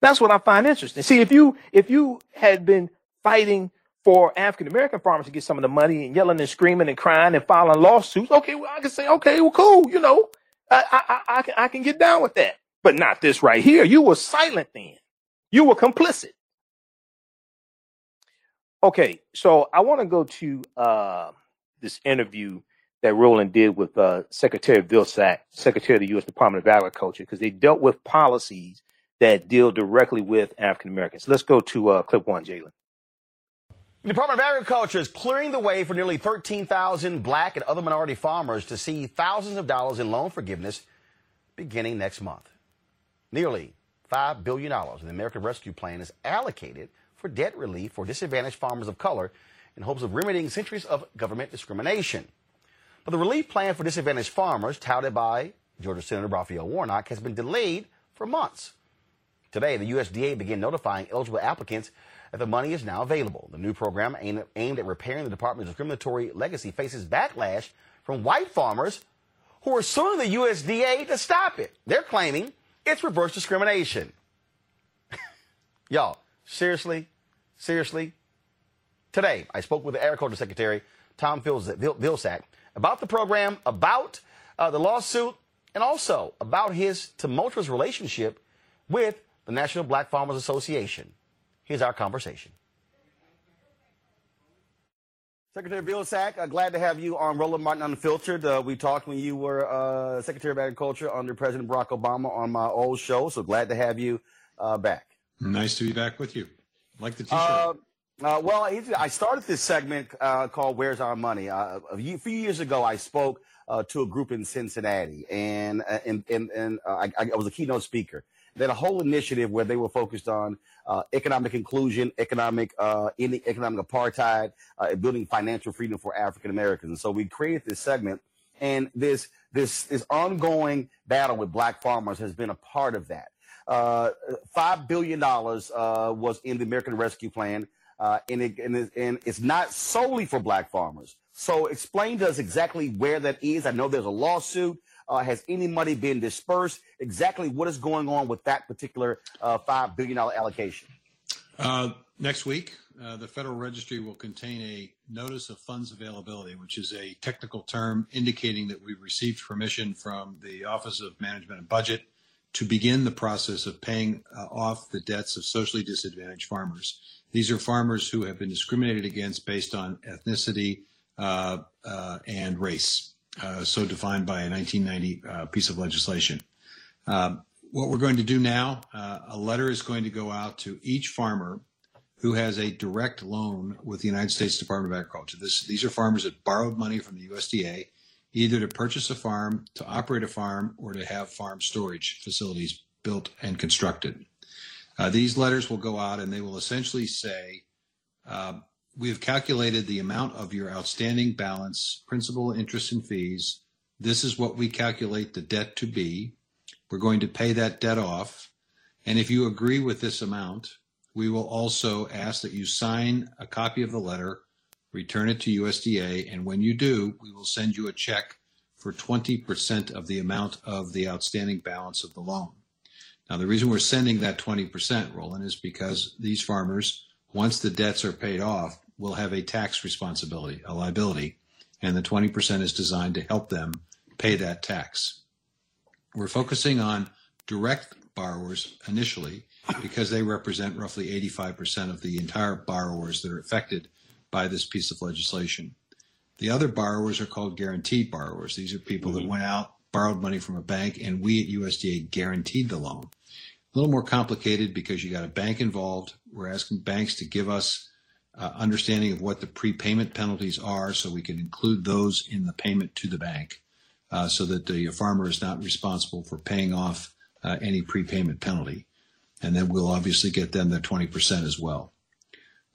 That's what I find interesting. See, if you if you had been fighting for African American farmers to get some of the money and yelling and screaming and crying and filing lawsuits, okay, well, I can say, okay, well, cool, you know, I, I, I, can, I can get down with that. But not this right here. You were silent then. You were complicit. Okay, so I want to go to uh, this interview that Roland did with uh, Secretary Vilsack, Secretary of the U.S. Department of Agriculture, because they dealt with policies that deal directly with African Americans. Let's go to uh, clip one, Jalen. The Department of Agriculture is clearing the way for nearly 13,000 black and other minority farmers to see thousands of dollars in loan forgiveness beginning next month. Nearly $5 billion in the American Rescue Plan is allocated for debt relief for disadvantaged farmers of color in hopes of remedying centuries of government discrimination. But the relief plan for disadvantaged farmers, touted by Georgia Senator Raphael Warnock, has been delayed for months. Today, the USDA began notifying eligible applicants that the money is now available. The new program aimed at repairing the department's discriminatory legacy faces backlash from white farmers who are suing the USDA to stop it. They're claiming it's reverse discrimination. *laughs* Y'all, seriously? Seriously? Today, I spoke with the Agriculture Secretary, Tom Vilsack, about the program, about uh, the lawsuit, and also about his tumultuous relationship with the National Black Farmers Association. Here's our conversation. Secretary Vilsack, uh, glad to have you on Roland Martin Unfiltered. Uh, we talked when you were uh, Secretary of Agriculture under President Barack Obama on my old show, so glad to have you uh, back. Nice to be back with you. Like the t-shirt. Uh, uh, well, I started this segment called "Where's Our Money." a few years ago, I spoke to a group in Cincinnati, and and and, and I, I was a keynote speaker. Had a whole initiative where they were focused on uh, economic inclusion, economic uh, economic apartheid, uh, building financial freedom for African Americans. And so we created this segment, and this this this ongoing battle with black farmers has been a part of that. Uh, Five billion dollars uh, was in the American Rescue Plan, uh, and, it, and, it, and it's not solely for black farmers. So explain to us exactly where that is. I know there's a lawsuit. Uh, has any money been dispersed? Exactly what is going on with that particular uh, $5 billion allocation? Uh, next week, uh, the Federal Registry will contain a notice of funds availability, which is a technical term indicating that we've received permission from the Office of Management and Budget to begin the process of paying uh, off the debts of socially disadvantaged farmers. These are farmers who have been discriminated against based on ethnicity uh, and race uh, so defined by a 1990 uh, piece of legislation. Uh, what we're going to do now, uh, a letter is going to go out to each farmer who has a direct loan with the United States Department of Agriculture. This, these are farmers that borrowed money from the USDA, either to purchase a farm, to operate a farm, or to have farm storage facilities built and constructed. Uh, these letters will go out and they will essentially say, uh, we have calculated the amount of your outstanding balance, principal, interest, and fees. This is what we calculate the debt to be. We're going to pay that debt off. And if you agree with this amount, we will also ask that you sign a copy of the letter, return it to USDA, and when you do, we will send you a check for 20% of the amount of the outstanding balance of the loan. Now, the reason we're sending that 20%, Roland, is because these farmers, once the debts are paid off, will have a tax responsibility, a liability, and the 20% is designed to help them pay that tax. We're focusing on direct borrowers initially because they represent roughly 85% of the entire borrowers that are affected by this piece of legislation. The other borrowers are called guaranteed borrowers. These are people mm-hmm. that went out, borrowed money from a bank, and we at USDA guaranteed the loan. A little more complicated because you got a bank involved. We're asking banks to give us uh, understanding of what the prepayment penalties are so we can include those in the payment to the bank uh, so that the farmer is not responsible for paying off uh, any prepayment penalty. And then we'll obviously get them the 20% as well.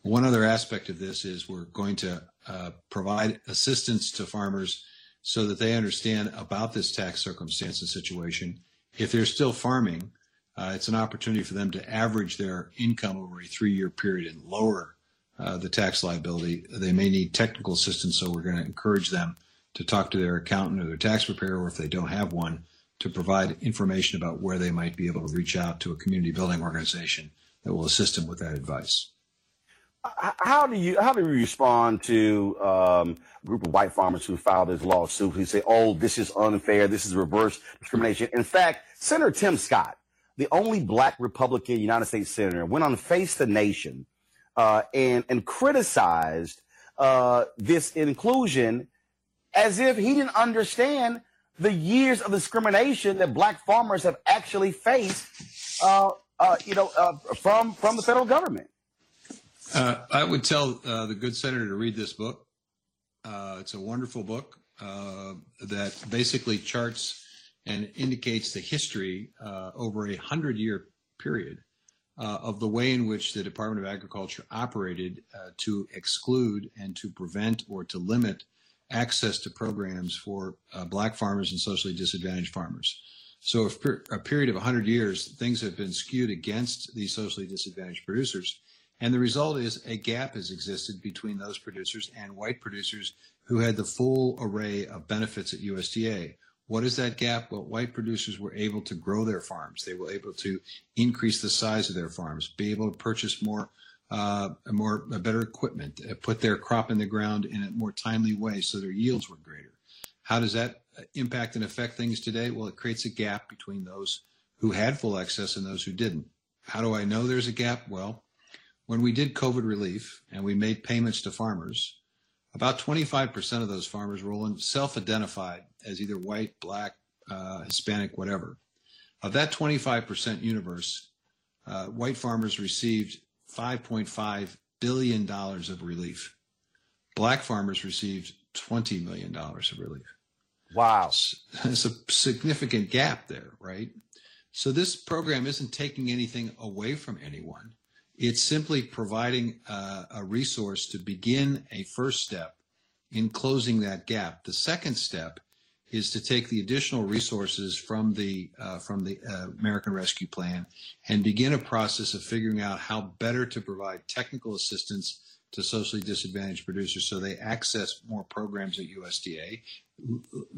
One other aspect of this is we're going to uh, provide assistance to farmers so that they understand about this tax circumstance and situation. If they're still farming, uh, it's an opportunity for them to average their income over a three year period and lower uh, the tax liability. They may need technical assistance, so we're going to encourage them to talk to their accountant or their tax preparer, or if they don't have one, to provide information about where they might be able to reach out to a community building organization that will assist them with that advice. How do you how do you respond to um, a group of white farmers who filed this lawsuit who say, "Oh, this is unfair. This is reverse discrimination." In fact, Senator Tim Scott, the only black Republican United States senator, went on Face the Nation uh, and and criticized uh, this inclusion as if he didn't understand the years of discrimination that black farmers have actually faced, uh, uh you know, uh, from from the federal government. Uh, I would tell the good senator to read this book. it's a wonderful book that basically charts and indicates the history over a hundred year period uh, of the way in which the Department of Agriculture operated uh, to exclude and to prevent or to limit access to programs for uh, black farmers and socially disadvantaged farmers. So, a period of 100 years, things have been skewed against these socially disadvantaged producers. And the result is a gap has existed between those producers and white producers who had the full array of benefits at USDA what is that gap? Well, white producers were able to grow their farms. They were able to increase the size of their farms, be able to purchase more, uh, more better equipment, uh, put their crop in the ground in a more timely way, so their yields were greater. How does that uh, impact and affect things today? Well, it creates a gap between those who had full access and those who didn't. How do I know there's a gap? Well, when we did COVID relief and we made payments to farmers, about 25% of those farmers, Roland, self-identified as either white, black, uh, Hispanic, whatever. Of that 25% universe, uh, white farmers received $5.5 billion of relief. Black farmers received $20 million of relief. Wow. It's a significant gap there, right? So this program isn't taking anything away from anyone. It's simply providing uh, a resource to begin a first step in closing that gap. The second step is to take the additional resources from the uh, from the uh, American Rescue Plan and begin a process of figuring out how better to provide technical assistance to socially disadvantaged producers so they access more programs at USDA,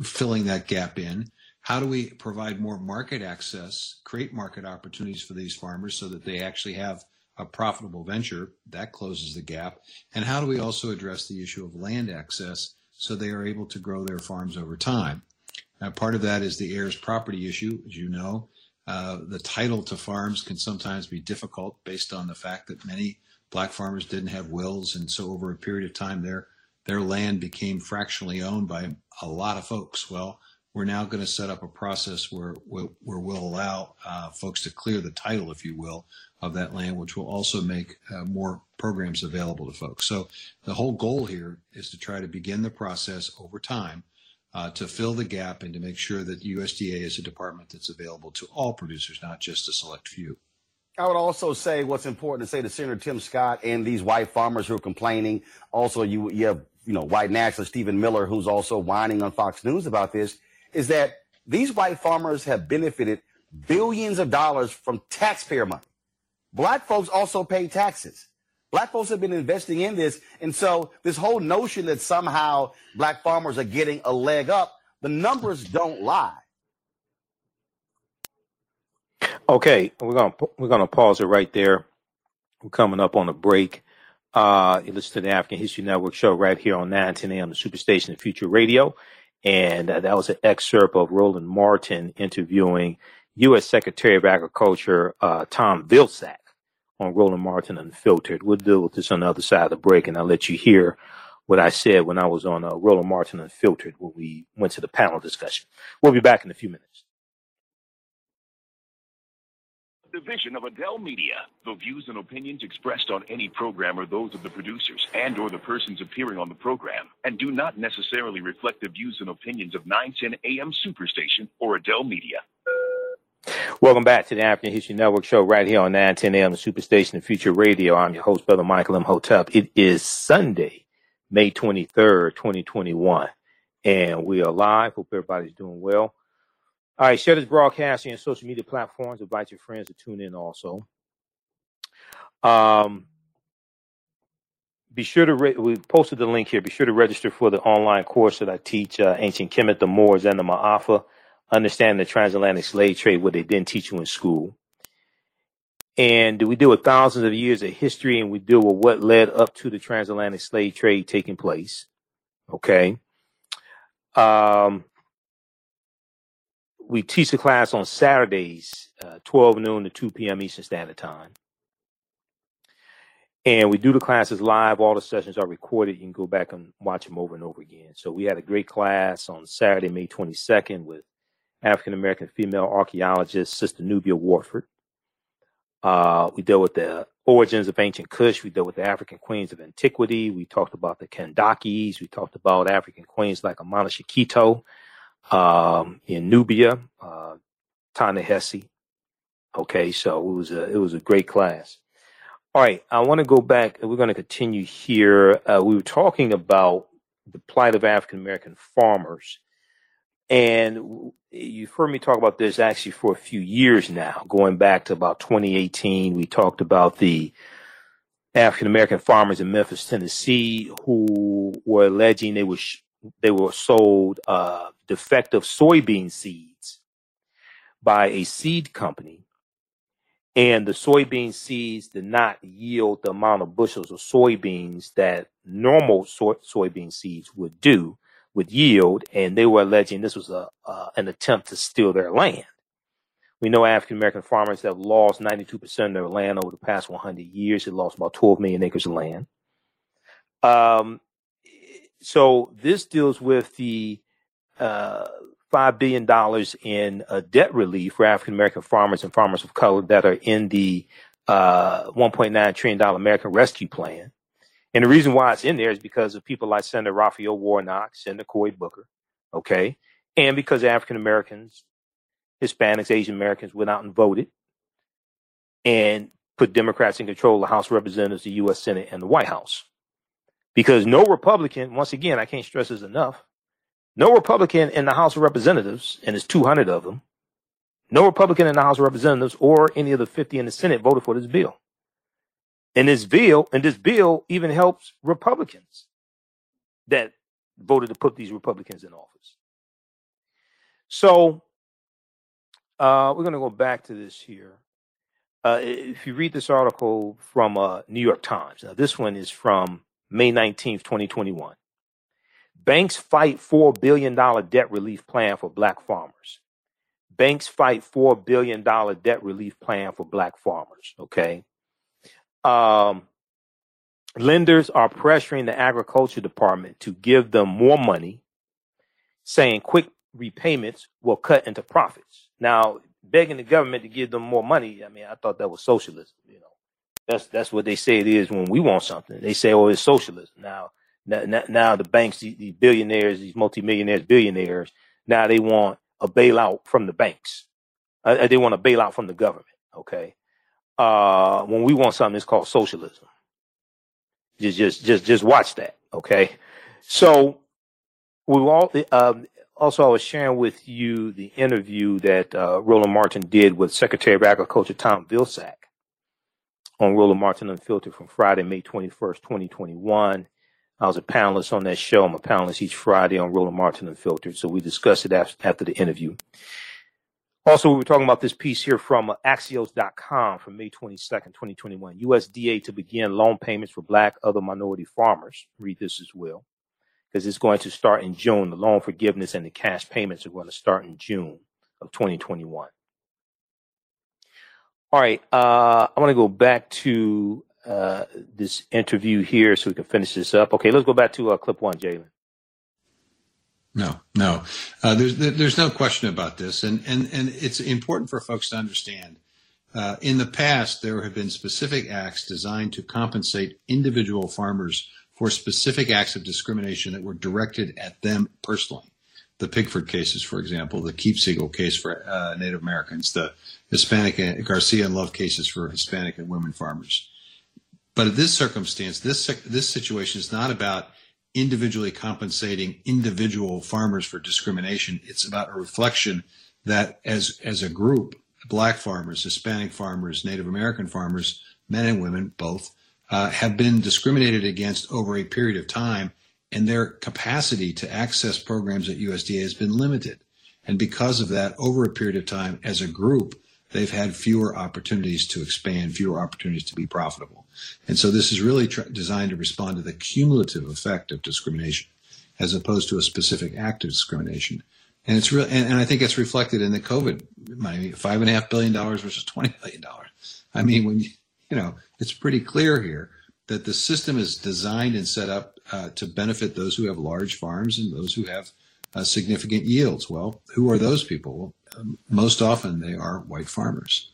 filling that gap in. How do we provide more market access, create market opportunities for these farmers so that they actually have a profitable venture. That closes the gap. And how do we also address the issue of land access so they are able to grow their farms over time? Now, part of that is the heirs property issue, as you know. Uh, the title to farms can sometimes be difficult based on the fact that many black farmers didn't have wills, and so over a period of time, their their land became fractionally owned by a lot of folks. Well, we're now going to set up a process where where, where we'll allow uh, folks to clear the title, if you will, of that land, which will also make uh, more programs available to folks. So the whole goal here is to try to begin the process over time uh, to fill the gap and to make sure that USDA is a department that's available to all producers, not just a select few. I would also say what's important to say to Senator Tim Scott and these white farmers who are complaining. Also, you, you have, you know, white nationalist Stephen Miller, who's also whining on Fox News about this, is that these white farmers have benefited billions of dollars from taxpayer money. Black folks also pay taxes. Black folks have been investing in this. And so this whole notion that somehow black farmers are getting a leg up, the numbers don't lie. Okay, we're gonna we're gonna pause it right there. We're coming up on a break. Uh, you listen to the African History Network show right here on 910 AM, the Superstation of Future Radio. And that was an excerpt of Roland Martin interviewing U.S. Secretary of Agriculture uh, Tom Vilsack on Roland Martin Unfiltered. We'll deal with this on the other side of the break, and I'll let you hear what I said when I was on uh, Roland Martin Unfiltered when we went to the panel discussion. We'll be back in a few minutes. Division of Adell Media. The views and opinions expressed on any program are those of the producers and or the persons appearing on the program and do not necessarily reflect the views and opinions of 910 AM Superstation or Adell Media. Welcome back to the African History Network show right here on 910 AM Superstation and Future Radio. I'm your host, Brother Michael Imhotep. It is Sunday, May 23rd, 2021, and we are live. Hope everybody's doing well. All right, share this broadcast on social media platforms. Invite your friends to tune in also. Um, be sure to re- we posted the link here. Be sure to register for the online course that I teach uh, ancient Kemet, the Moors, and the Maafa. Understand the transatlantic slave trade, what they didn't teach you in school. And we deal with thousands of years of history, and we deal with what led up to the transatlantic slave trade taking place. Okay. Um, we teach the class on Saturdays, uh, 12 noon to 2 p.m. Eastern Standard Time. And we do the classes live. All the sessions are recorded. You can go back and watch them over and over again. So we had a great class on Saturday, May 22nd with African American female archaeologist, Sister Nubia Wardford. Uh, we dealt with the origins of ancient Kush. We dealt with the African queens of antiquity. We talked about the Kandakis. We talked about African queens like Amanishakheto um, in Nubia, uh, Ta-Nehisi. Okay, so it was a it was a great class. All right, I want to go back. We're going to continue here. Uh, we were talking about the plight of African American farmers, and you've heard me talk about this actually for a few years now, going back to about 2018. We talked about the African American farmers in Memphis, Tennessee, who were alleging they were they were sold uh, defective soybean seeds by a seed company, and the soybean seeds did not yield the amount of bushels of soybeans that normal soy- soybean seeds would do, would yield, and they were alleging this was a uh, an attempt to steal their land. We know African American farmers have lost 92% of their land over the past 100 years. They lost about 12 million acres of land. Um, so this deals with the uh, five billion dollars in uh, debt relief for African American farmers and farmers of color that are in the uh, 1.9 trillion dollar American Rescue Plan. And the reason why it's in there is because of people like Senator Raphael Warnock, Senator Cory Booker, okay, and because African Americans, Hispanics, Asian Americans went out and voted and put Democrats in control of the House of Representatives, the U.S. Senate, and the White House because no Republican, once again, I can't stress this enough, no Republican in the House of Representatives, and there's 200 of them, no Republican in the House of Representatives or any of the 50 in the Senate voted for this bill. And this bill, and this bill even helps Republicans that voted to put these Republicans in office. So uh, we're going to go back to this here. Uh, if you read this article from uh, New York Times, now this one is from May 19th, 2021. Banks fight $4 billion debt relief plan for black farmers. Banks fight $4 billion debt relief plan for black farmers. Okay. Um, lenders are pressuring the agriculture department to give them more money, saying quick repayments will cut into profits. Now, begging the government to give them more money, I mean, I thought that was socialism, you know. That's that's what they say it is when we want something. They say, "Oh, it's socialism." Now, now, now the banks, these billionaires, these multimillionaires, billionaires, now they want a bailout from the banks. Uh, uh, they want a bailout from the government. Okay. Uh, when we want something, it's called socialism. Just, just, just, just watch that. Okay. So we all, um, also, I was sharing with you the interview that uh, Roland Martin did with Secretary of Agriculture Tom Vilsack on Roland Martin Unfiltered from Friday, May 21st, 2021. I was a panelist on that show. I'm a panelist each Friday on Roland Martin Unfiltered. So we discussed it after the interview. Also, we were talking about this piece here from uh, Axios.com from May 22nd, 2021. USDA to begin loan payments for black other minority farmers. Read this as well because it's going to start in June. The loan forgiveness and the cash payments are going to start in June of 2021. All right. Uh, I want to go back to uh, this interview here so we can finish this up. Okay, let's go back to uh, clip one, Jalen. No, no. Uh, there's there's no question about this, and and and it's important for folks to understand. Uh, in the past, there have been specific acts designed to compensate individual farmers for specific acts of discrimination that were directed at them personally. The Pigford cases, for example, the Keepseagle case for uh, Native Americans, the Hispanic Garcia and Love cases for Hispanic and women farmers. But in this circumstance, this this situation is not about individually compensating individual farmers for discrimination. It's about a reflection that as as a group, black farmers, Hispanic farmers, Native American farmers, men and women both, uh, have been discriminated against over a period of time, and their capacity to access programs at USDA has been limited. And because of that, over a period of time, as a group, they've had fewer opportunities to expand, fewer opportunities to be profitable. And so this is really designed to respond to the cumulative effect of discrimination as opposed to a specific act of discrimination. And it's real, and, and I think it's reflected in the COVID money, five and a half billion dollars versus twenty billion dollars. I mean, when you, you know, it's pretty clear here that the system is designed and set up uh, to benefit those who have large farms and those who have uh, significant yields. Well, who are those people? Well, most often they are white farmers.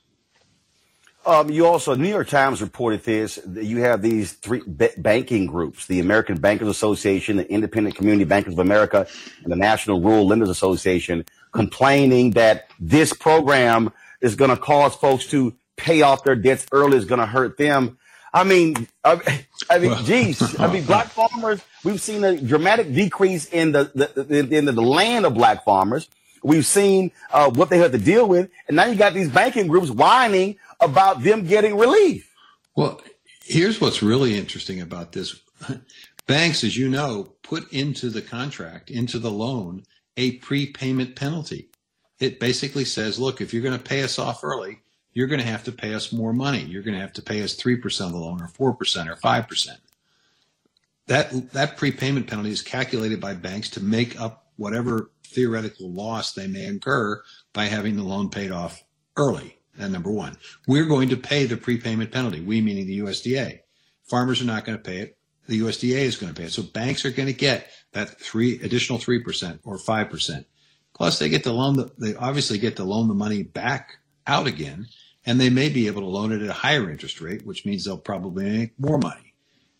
Um, you also, New York Times reported this. You have these three b- banking groups: the American Bankers Association, the Independent Community Bankers of America, and the National Rural Lenders Association, complaining that this program is going to cause folks to pay off their debts early. Is going to hurt them. I mean, I, I mean, geez, I mean, black farmers. We've seen a dramatic decrease in the, the in the land of black farmers. We've seen uh, what they had to deal with, and now you got these banking groups whining about them getting relief. Well, here's what's really interesting about this. *laughs* Banks, as you know, put into the contract, into the loan, a prepayment penalty. It basically says, look, if you're going to pay us off early, you're going to have to pay us more money. You're going to have to pay us 3% of the loan or 4% or 5%. That, that prepayment penalty is calculated by banks to make up whatever theoretical loss they may incur by having the loan paid off early. And number one, we're going to pay the prepayment penalty. We meaning the USDA. Farmers are not going to pay it. The USDA is going to pay it. So banks are going to get that three additional three percent or five percent. Plus, they get to loan the, they obviously get to loan the money back out again, and they may be able to loan it at a higher interest rate, which means they'll probably make more money.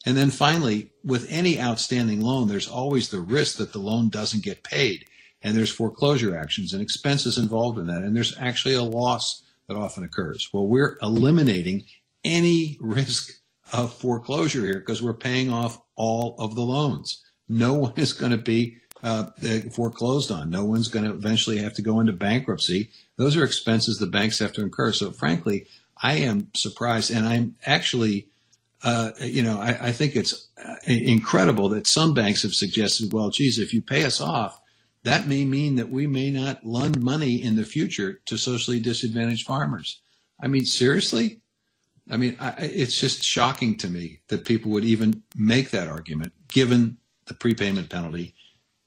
And then finally, with any outstanding loan, there's always the risk that the loan doesn't get paid, and there's foreclosure actions and expenses involved in that, and there's actually a loss that often occurs. Well, we're eliminating any risk of foreclosure here because we're paying off all of the loans. No one is going to be uh, foreclosed on. No one's going to eventually have to go into bankruptcy. Those are expenses the banks have to incur. So, frankly, I am surprised, and I'm actually, uh, you know, I, I think it's uh, incredible that some banks have suggested, well, geez, if you pay us off, that may mean that we may not lend money in the future to socially disadvantaged farmers. I mean, seriously? I mean, I, it's just shocking to me that people would even make that argument, given the prepayment penalty,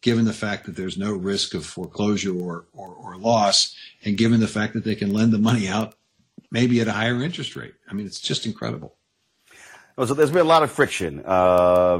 given the fact that there's no risk of foreclosure or, or, or loss, and given the fact that they can lend the money out maybe at a higher interest rate. I mean, it's just incredible. So there's been a lot of friction uh,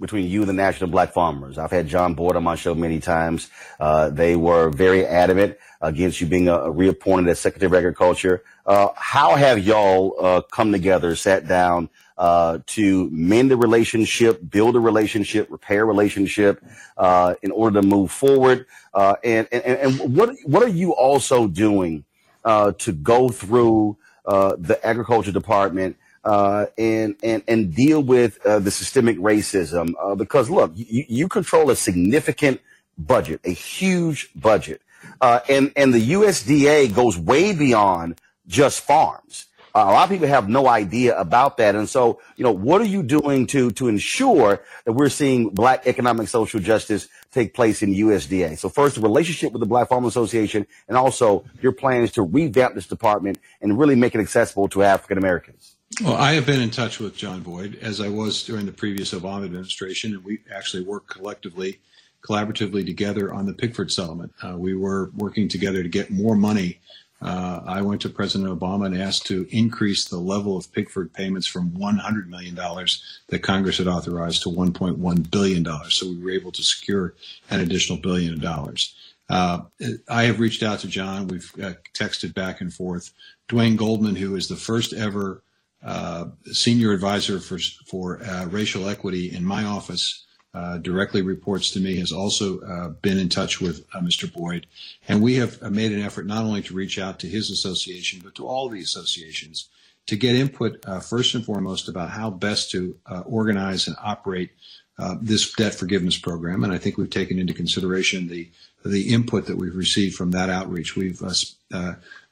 between you and the National Black Farmers. I've had John Boyd on my show many times. Uh, they were very adamant against you being a, reappointed as Secretary of Agriculture. Uh, how have y'all uh, come together, sat down uh, to mend the relationship, build a relationship, repair a relationship uh, in order to move forward? and, and and what what are you also doing to go through the Agriculture Department? Uh, and and and deal with uh, the systemic racism uh, because look, you, you control a significant budget, a huge budget, uh, and and the USDA goes way beyond just farms. Uh, a lot of people have no idea about that, and so you know, what are you doing to to ensure that we're seeing Black economic social justice take place in USDA? So first, the relationship with the Black Farm Association, and also your plans to revamp this department and really make it accessible to African Americans. Well, I have been in touch with John Boyd as I was during the previous Obama administration, and we actually worked collectively, collaboratively together on the Pigford settlement. Uh, we were working together to get more money uh, I went to President Obama and asked to increase the level of Pigford payments from $100 million that Congress had authorized to $1.1 billion. So we were able to secure an additional billion of dollars. Uh, I have reached out to John. We've uh, texted back and forth. Dewayne Goldmon, who is the first ever uh, senior advisor for, for uh, racial equity in my office, uh, directly reports to me, has also uh, been in touch with uh, Mr. Boyd. And we have made an effort not only to reach out to his association, but to all the associations to get input uh, first and foremost about how best to uh, organize and operate uh, this debt forgiveness program. And I think we've taken into consideration the the input that we've received from that outreach. We've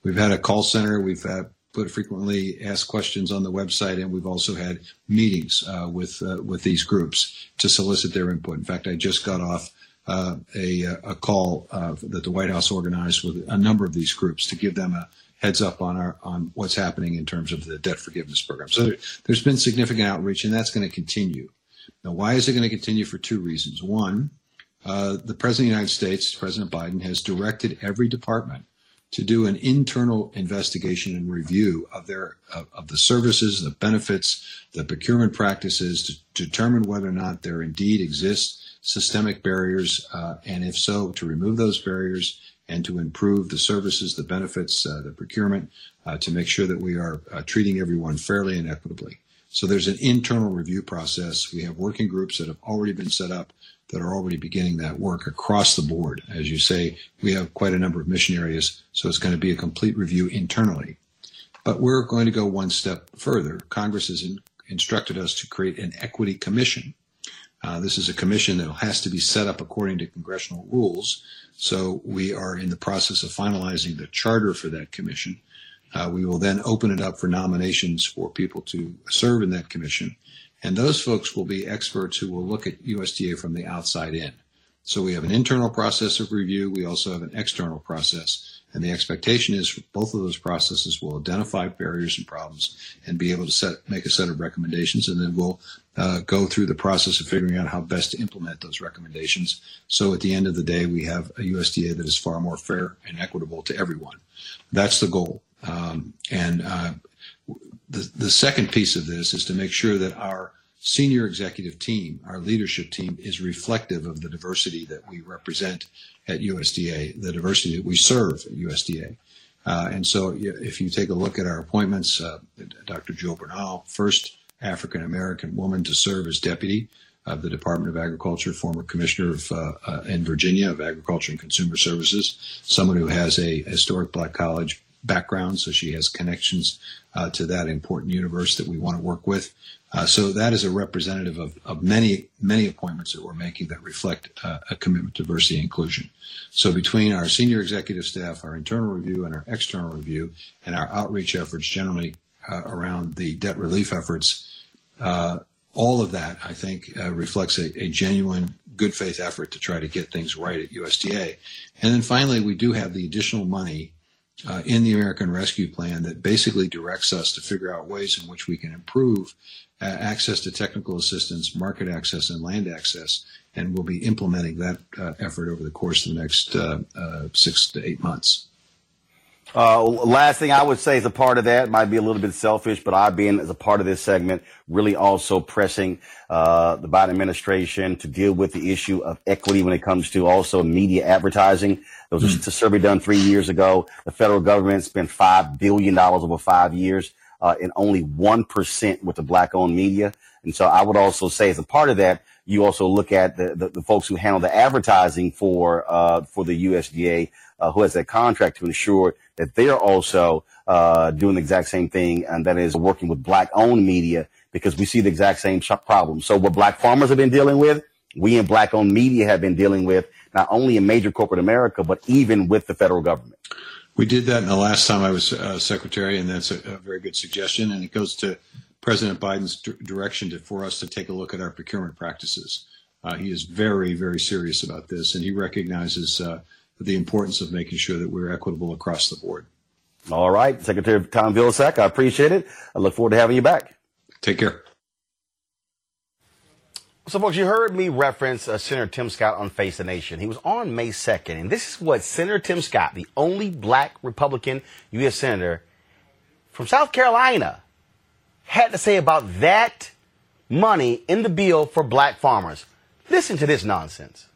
we've had a call center. We've put frequently asked questions on the website, and we've also had meetings uh, with uh, with these groups to solicit their input. In fact, I just got off uh, a, a call uh, that the White House organized with a number of these groups to give them a heads up on our on what's happening in terms of the debt forgiveness program. So there, there's been significant outreach, and that's going to continue. Now, why is it going to continue? For two reasons. One, uh, the President of the United States, President Biden, has directed every department to do an internal investigation and review of their of, of, the services, the benefits, the procurement practices to determine whether or not there indeed exist systemic barriers, uh, and if so, to remove those barriers and to improve the services, the benefits, uh, the procurement, uh, to make sure that we are uh, treating everyone fairly and equitably. So there's an internal review process. We have working groups that have already been set up that are already beginning that work across the board. As you say, we have quite a number of mission areas, so it's going to be a complete review internally. But we're going to go one step further. Congress has in, instructed us to create an equity commission. Uh, this is a commission that has to be set up according to congressional rules. So we are in the process of finalizing the charter for that commission. Uh, we will then open it up for nominations for people to serve in that commission. And those folks will be experts who will look at USDA from the outside in. So we have an internal process of review. We also have an external process. And the expectation is both of those processes will identify barriers and problems and be able to set, make a set of recommendations. And then we'll uh, go through the process of figuring out how best to implement those recommendations. So at the end of the day, we have a USDA that is far more fair and equitable to everyone. That's the goal. Um, and uh, the, the second piece of this is to make sure that our senior executive team, our leadership team, is reflective of the diversity that we represent at USDA, the diversity that we serve at USDA. Uh, and so if you take a look at our appointments, uh, Dr. Jewel Bronaugh, first African American woman to serve as deputy of the Department of Agriculture, former commissioner of, uh, uh in Virginia of Agriculture and Consumer Services, someone who has a historic black college background, so she has connections uh, to that important universe that we want to work with. Uh, so that is a representative of, of many, many appointments that we're making that reflect uh, a commitment to diversity and inclusion. So between our senior executive staff, our internal review and our external review, and our outreach efforts generally uh, around the debt relief efforts, uh, all of that, I think, uh, reflects a, a, genuine good faith effort to try to get things right at USDA. And then finally, we do have the additional money uh, in the American Rescue Plan that basically directs us to figure out ways in which we can improve uh, access to technical assistance, market access, and land access. And we'll be implementing that uh, effort over the course of the next uh, uh, six to eight months. Uh, last thing I would say is a part of that might be a little bit selfish, but I, being as a part of this segment, really also pressing uh, the Biden administration to deal with the issue of equity when it comes to also media advertising. There was mm. a survey done three years ago. The federal government spent five billion dollars over five years, uh, and only one percent with the black-owned media. And so I would also say, as a part of that, you also look at the, the, the folks who handle the advertising for uh, for the USDA, uh, who has that contract to ensure that they're also uh, doing the exact same thing, and that is working with black-owned media because we see the exact same problem. So what black farmers have been dealing with, we in black-owned media have been dealing with, not only in major corporate America, but even with the federal government. We did that in the last time I was uh, secretary, and that's a, a, very good suggestion. And it goes to President Biden's d- direction to, for us to take a look at our procurement practices. Uh, he is very, very serious about this, and he recognizes uh, the importance of making sure that we're equitable across the board. All right, Secretary Tom Vilsack, I appreciate it. I look forward to having you back. Take care. So, folks, you heard me reference uh, Senator Tim Scott on Face the Nation. He was on May 2nd, and this is what Senator Tim Scott, the only black Republican U.S. Senator from South Carolina, had to say about that money in the bill for black farmers. Listen to this nonsense.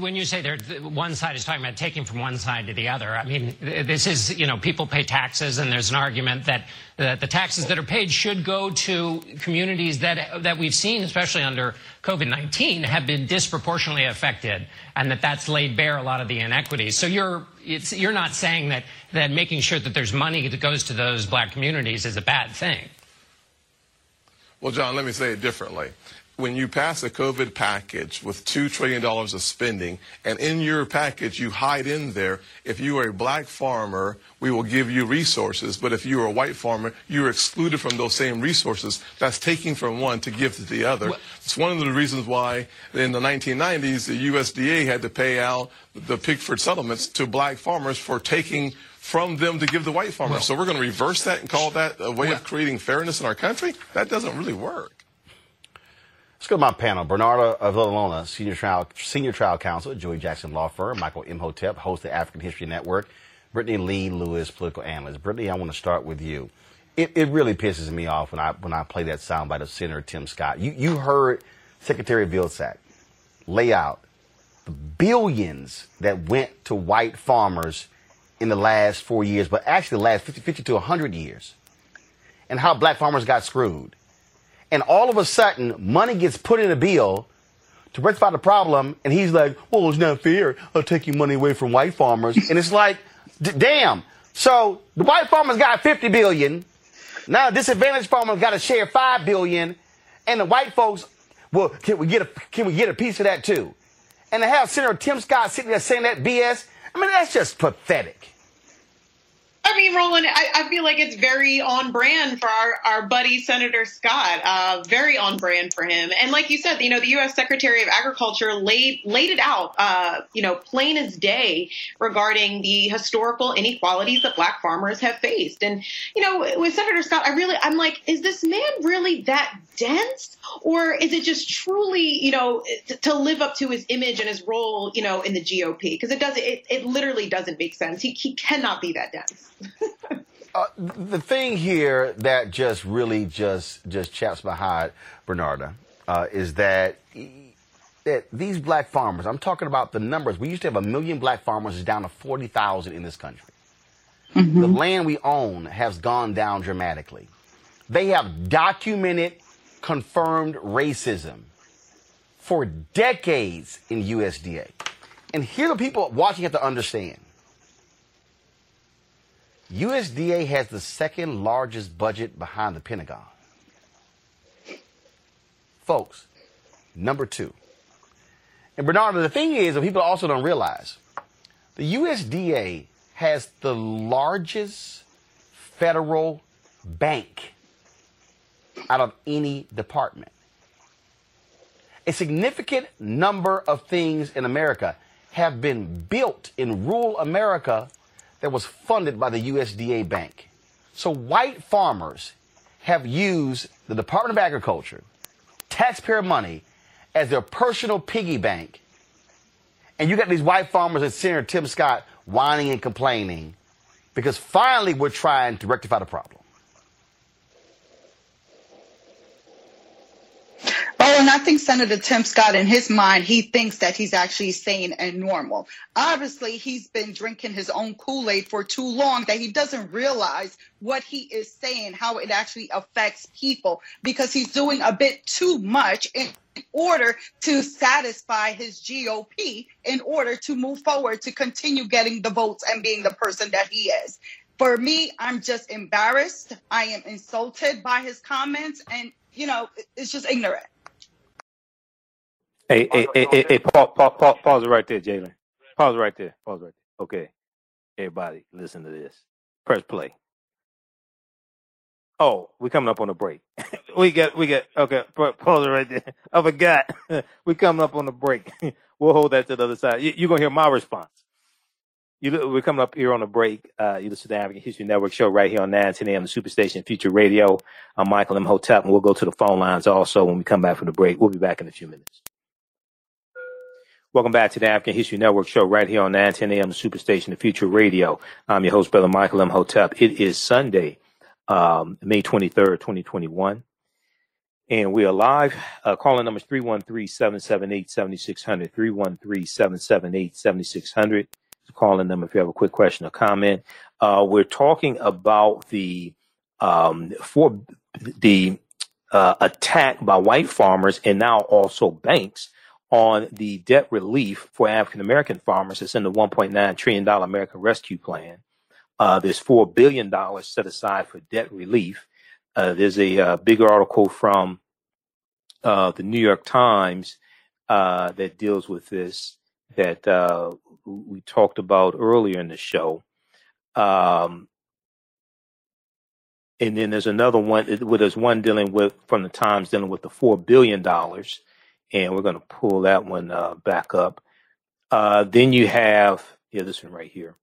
When you say one side is talking about taking from one side to the other, I mean, this is, you know, people pay taxes, and there's an argument that, that the taxes that are paid should go to communities that, that we've seen, especially under COVID-19, have been disproportionately affected, and that that's laid bare a lot of the inequities. So you're, you're not saying that, that making sure that there's money that goes to those black communities is a bad thing. Well, John, let me say it differently when you pass a COVID package with $2 trillion of spending, and in your package you hide in there, if you are a black farmer, we will give you resources, but if you are a white farmer, you're excluded from those same resources. That's taking from one to give to the other. Well, it's one of the reasons why in the 1990s, the USDA had to pay out the Pigford settlements to black farmers for taking from them to give to white farmers. Well, so we're going to reverse that and call that a way well, of creating fairness in our country? That doesn't really work. Let's go to my panel. Bernarda of Villalona, senior trial, senior trial counsel at Joey Jackson Law Firm. Michael Imhotep, host of the African History Network. Brittany Lee Lewis, political analyst. Brittany, I want to start with you. It, it really pisses me off when I when I play that soundbite of Senator Tim Scott. You you heard Secretary Vilsack lay out the billions that went to white farmers in the last four years, but actually the last 50, 50 to 100 years, and how black farmers got screwed and all of a sudden money gets put in a bill to rectify the problem, and he's like, "Well, it's not fair. I'll take your money away from white farmers," and it's like, damn. So the white farmers got 50 billion. Now disadvantaged farmers got to share five billion, and the white folks, well, can we get a can we get a piece of that too? And to have Senator Tim Scott sitting there saying that BS, I mean, that's just pathetic. I mean, Roland, I, I, feel like it's very on brand for our, our buddy Senator Scott. Uh, very on brand for him. And like you said, you know, the U.S. Secretary of Agriculture laid laid it out, uh, you know, plain as day regarding the historical inequalities that Black farmers have faced. And you know, with Senator Scott, I really, I'm like, is this man really that dense, or is it just truly, you know, to, to live up to his image and his role, you know, in the GOP? Because it does, it, it literally doesn't make sense. He he cannot be that dense. *laughs* Uh, the thing here that just really just just chaps my heart, Bernarda, uh, is that that these black farmers. I'm talking about the numbers. We used to have a million black farmers. Is down to forty thousand in this country. Mm-hmm. The land we own has gone down dramatically. They have documented, confirmed racism for decades in USDA. And here the people watching have to understand USDA has the second largest budget behind the Pentagon. Folks, number two. And Bernard, the thing is, that people also don't realize, the USDA has the largest federal bank out of any department. A significant number of things in America have been built in rural America that was funded by the USDA bank. So white farmers have used the Department of Agriculture, taxpayer money, as their personal piggy bank. And you got these white farmers and Senator Tim Scott whining and complaining because finally we're trying to rectify the problem. Oh, and I think Senator Tim Scott, in his mind, he thinks that he's actually sane and normal. Obviously, he's been drinking his own Kool Aid for too long that he doesn't realize what he is saying, how it actually affects people, because he's doing a bit too much in order to satisfy his GOP, in order to move forward, to continue getting the votes and being the person that he is. For me, I'm just embarrassed. I am insulted by his comments, and, you know, it's just ignorant. Hey, hey, hey, hey, hey, pause, pause, pause, pause it right there, Jalen. Pause right there. Pause right there. Okay. Everybody, listen to this. Press play. Oh, we're coming up on a break. we got, we got, okay, pause it right there. I forgot. we coming up on a break. we'll hold that to the other side. You, you're going to hear my response. You, we're coming up here on a break. Uh, you listen to the African History Network show right here on 910 AM, the Superstation Future Radio. I'm Michael Imhotep, and we'll go to the phone lines also when we come back from the break. We'll be back in a few minutes. Welcome back to the African History Network show right here on 910 AM, Superstation, the Future Radio. I'm your host, Brother Michael Imhotep. It is Sunday, um, May 23rd, 2021. And we are live. Uh, calling numbers 313-778-7600, 313-778-7600 calling them if you have a quick question or comment. Uh, we're talking about the um, for the uh, attack by white farmers and now also banks on the debt relief for African American farmers. that's in the 1.9 trillion dollar American Rescue Plan. Uh, there's four billion dollars set aside for debt relief. Uh, there's a uh, bigger article from uh, the New York Times that deals with this that uh, we talked about earlier in the show. Um, and then there's another one. Well, there's one dealing with from the Times dealing with the four billion dollars, and we're going to pull that one uh, back up. Uh, then you have yeah, this one right here.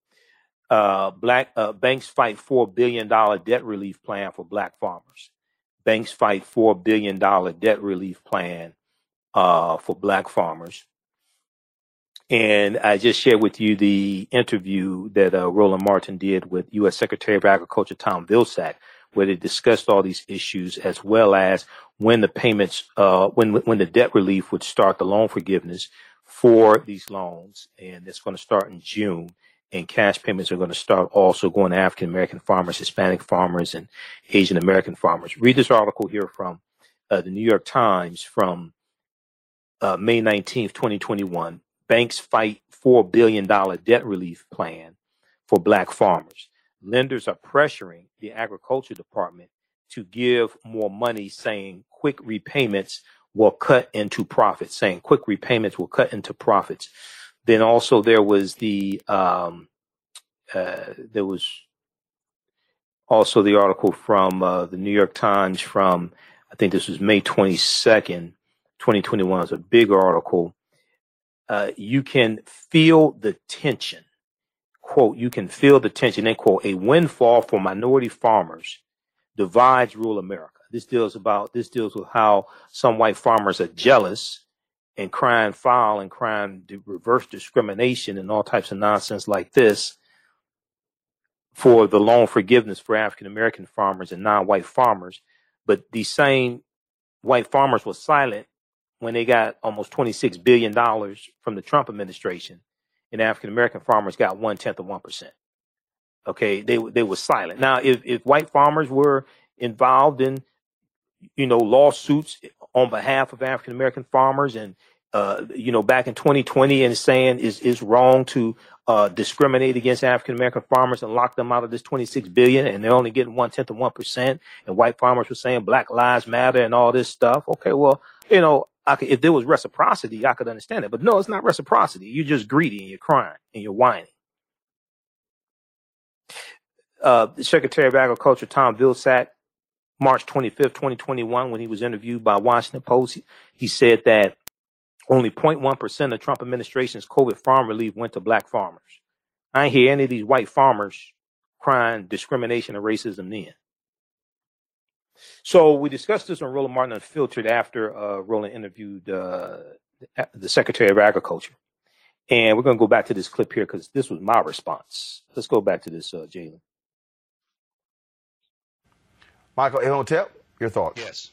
Uh, black uh, banks fight four billion dollar debt relief plan for black farmers. Banks fight four billion dollar debt relief plan uh, for black farmers. And I just shared with you the interview that uh, Roland Martin did with U.S. Secretary of Agriculture Tom Vilsack, where they discussed all these issues as well as when the payments, uh, when when the debt relief would start, the loan forgiveness for these loans, and it's going to start in June. And cash payments are going to start also going to African American farmers, Hispanic farmers, and Asian American farmers. Read this article here from uh, the New York Times from uh, May 19th, 2021 banks fight $4 billion debt relief plan for black farmers. Lenders are pressuring the agriculture department to give more money, saying quick repayments will cut into profits, saying quick repayments will cut into profits. Then also there was the, um, uh, there was also the article from uh, the New York Times from, I think this was May 22nd, 2021. It's a big article uh, you can feel the tension. Quote, you can feel the tension. End quote, a windfall for minority farmers divides rural America. This deals about, this deals with how some white farmers are jealous and crying foul and crying reverse discrimination and all types of nonsense like this for the loan forgiveness for African American farmers and non-white farmers. But these same white farmers were silent when they got almost $26 billion from the Trump administration and African American farmers got one tenth of 1%. Okay. They, they were silent. Now, if, if white farmers were involved in, you know, lawsuits on behalf of African American farmers and, uh, you know, back in 2020 and saying is, is wrong to, uh, discriminate against African American farmers and lock them out of this 26 billion and they're only getting one tenth of 1%. And white farmers were saying Black Lives Matter and all this stuff. Okay. Well, you know, I could, if there was reciprocity, I could understand it. But no, it's not reciprocity. You're just greedy and you're crying and you're whining. Uh, Secretary of Agriculture, Tom Vilsack, March 25th, 2021, when he was interviewed by Washington Post, he, he said that only 0.1% of Trump administration's COVID farm relief went to black farmers. I ain't hear any of these white farmers crying discrimination and racism then. So we discussed this on Roland Martin Unfiltered after uh, Roland interviewed uh, the Secretary of Agriculture. And we're going to go back to this clip here because this was my response. Let's go back to this, uh, Jalen. Michael Imhotep, your thoughts? Yes.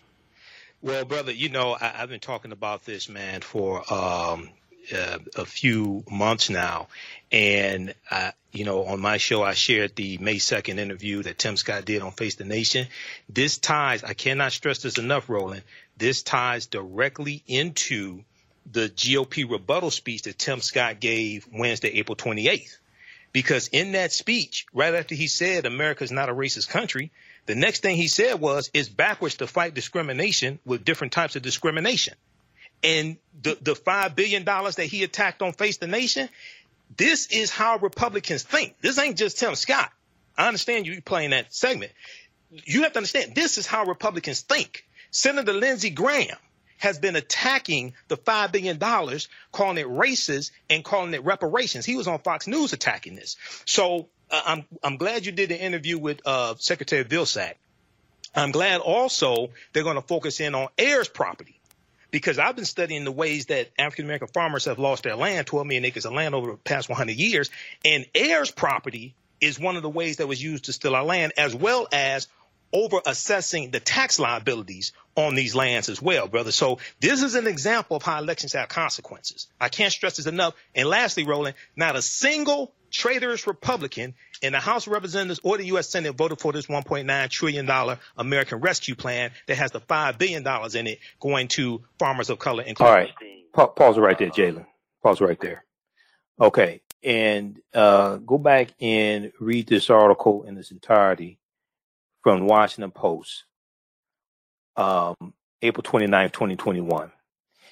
Well, brother, you know, I, have been talking about this, man, for um, uh, a few months now. And, you know, on my show, I shared the May 2nd interview that Tim Scott did on Face the Nation. This ties, I cannot stress this enough, Roland, this ties directly into the GOP rebuttal speech that Tim Scott gave Wednesday, April 28th. Because in that speech, right after he said America is not a racist country, the next thing he said was it's backwards to fight discrimination with different types of discrimination. And the, the $5 billion that he attacked on Face the Nation, this is how Republicans think. This ain't just Tim Scott. I understand you playing that segment. You have to understand this is how Republicans think. Senator Lindsey Graham, has been attacking the $5 billion, calling it racist and calling it reparations. He was on Fox News attacking this. So uh, I'm, I'm glad you did the interview with uh, Secretary Vilsack. I'm glad also they're going to focus in on heirs property because I've been studying the ways that African American farmers have lost their land, 12 million acres of land over the past 100 years. And heirs property is one of the ways that was used to steal our land, as well as over assessing the tax liabilities on these lands as well, brother. So this is an example of how elections have consequences. I can't stress this enough. And lastly, Roland, not a single traitorous Republican in the House of Representatives or the U.S. Senate voted for this $1.9 trillion American Rescue Plan that has the $5 billion in it going to farmers of color. And. All right. Pa- pause right there, Jalen. Pause right there. Okay. And uh, go back and read this article in its entirety from the Washington Post, um, April 29, 2021.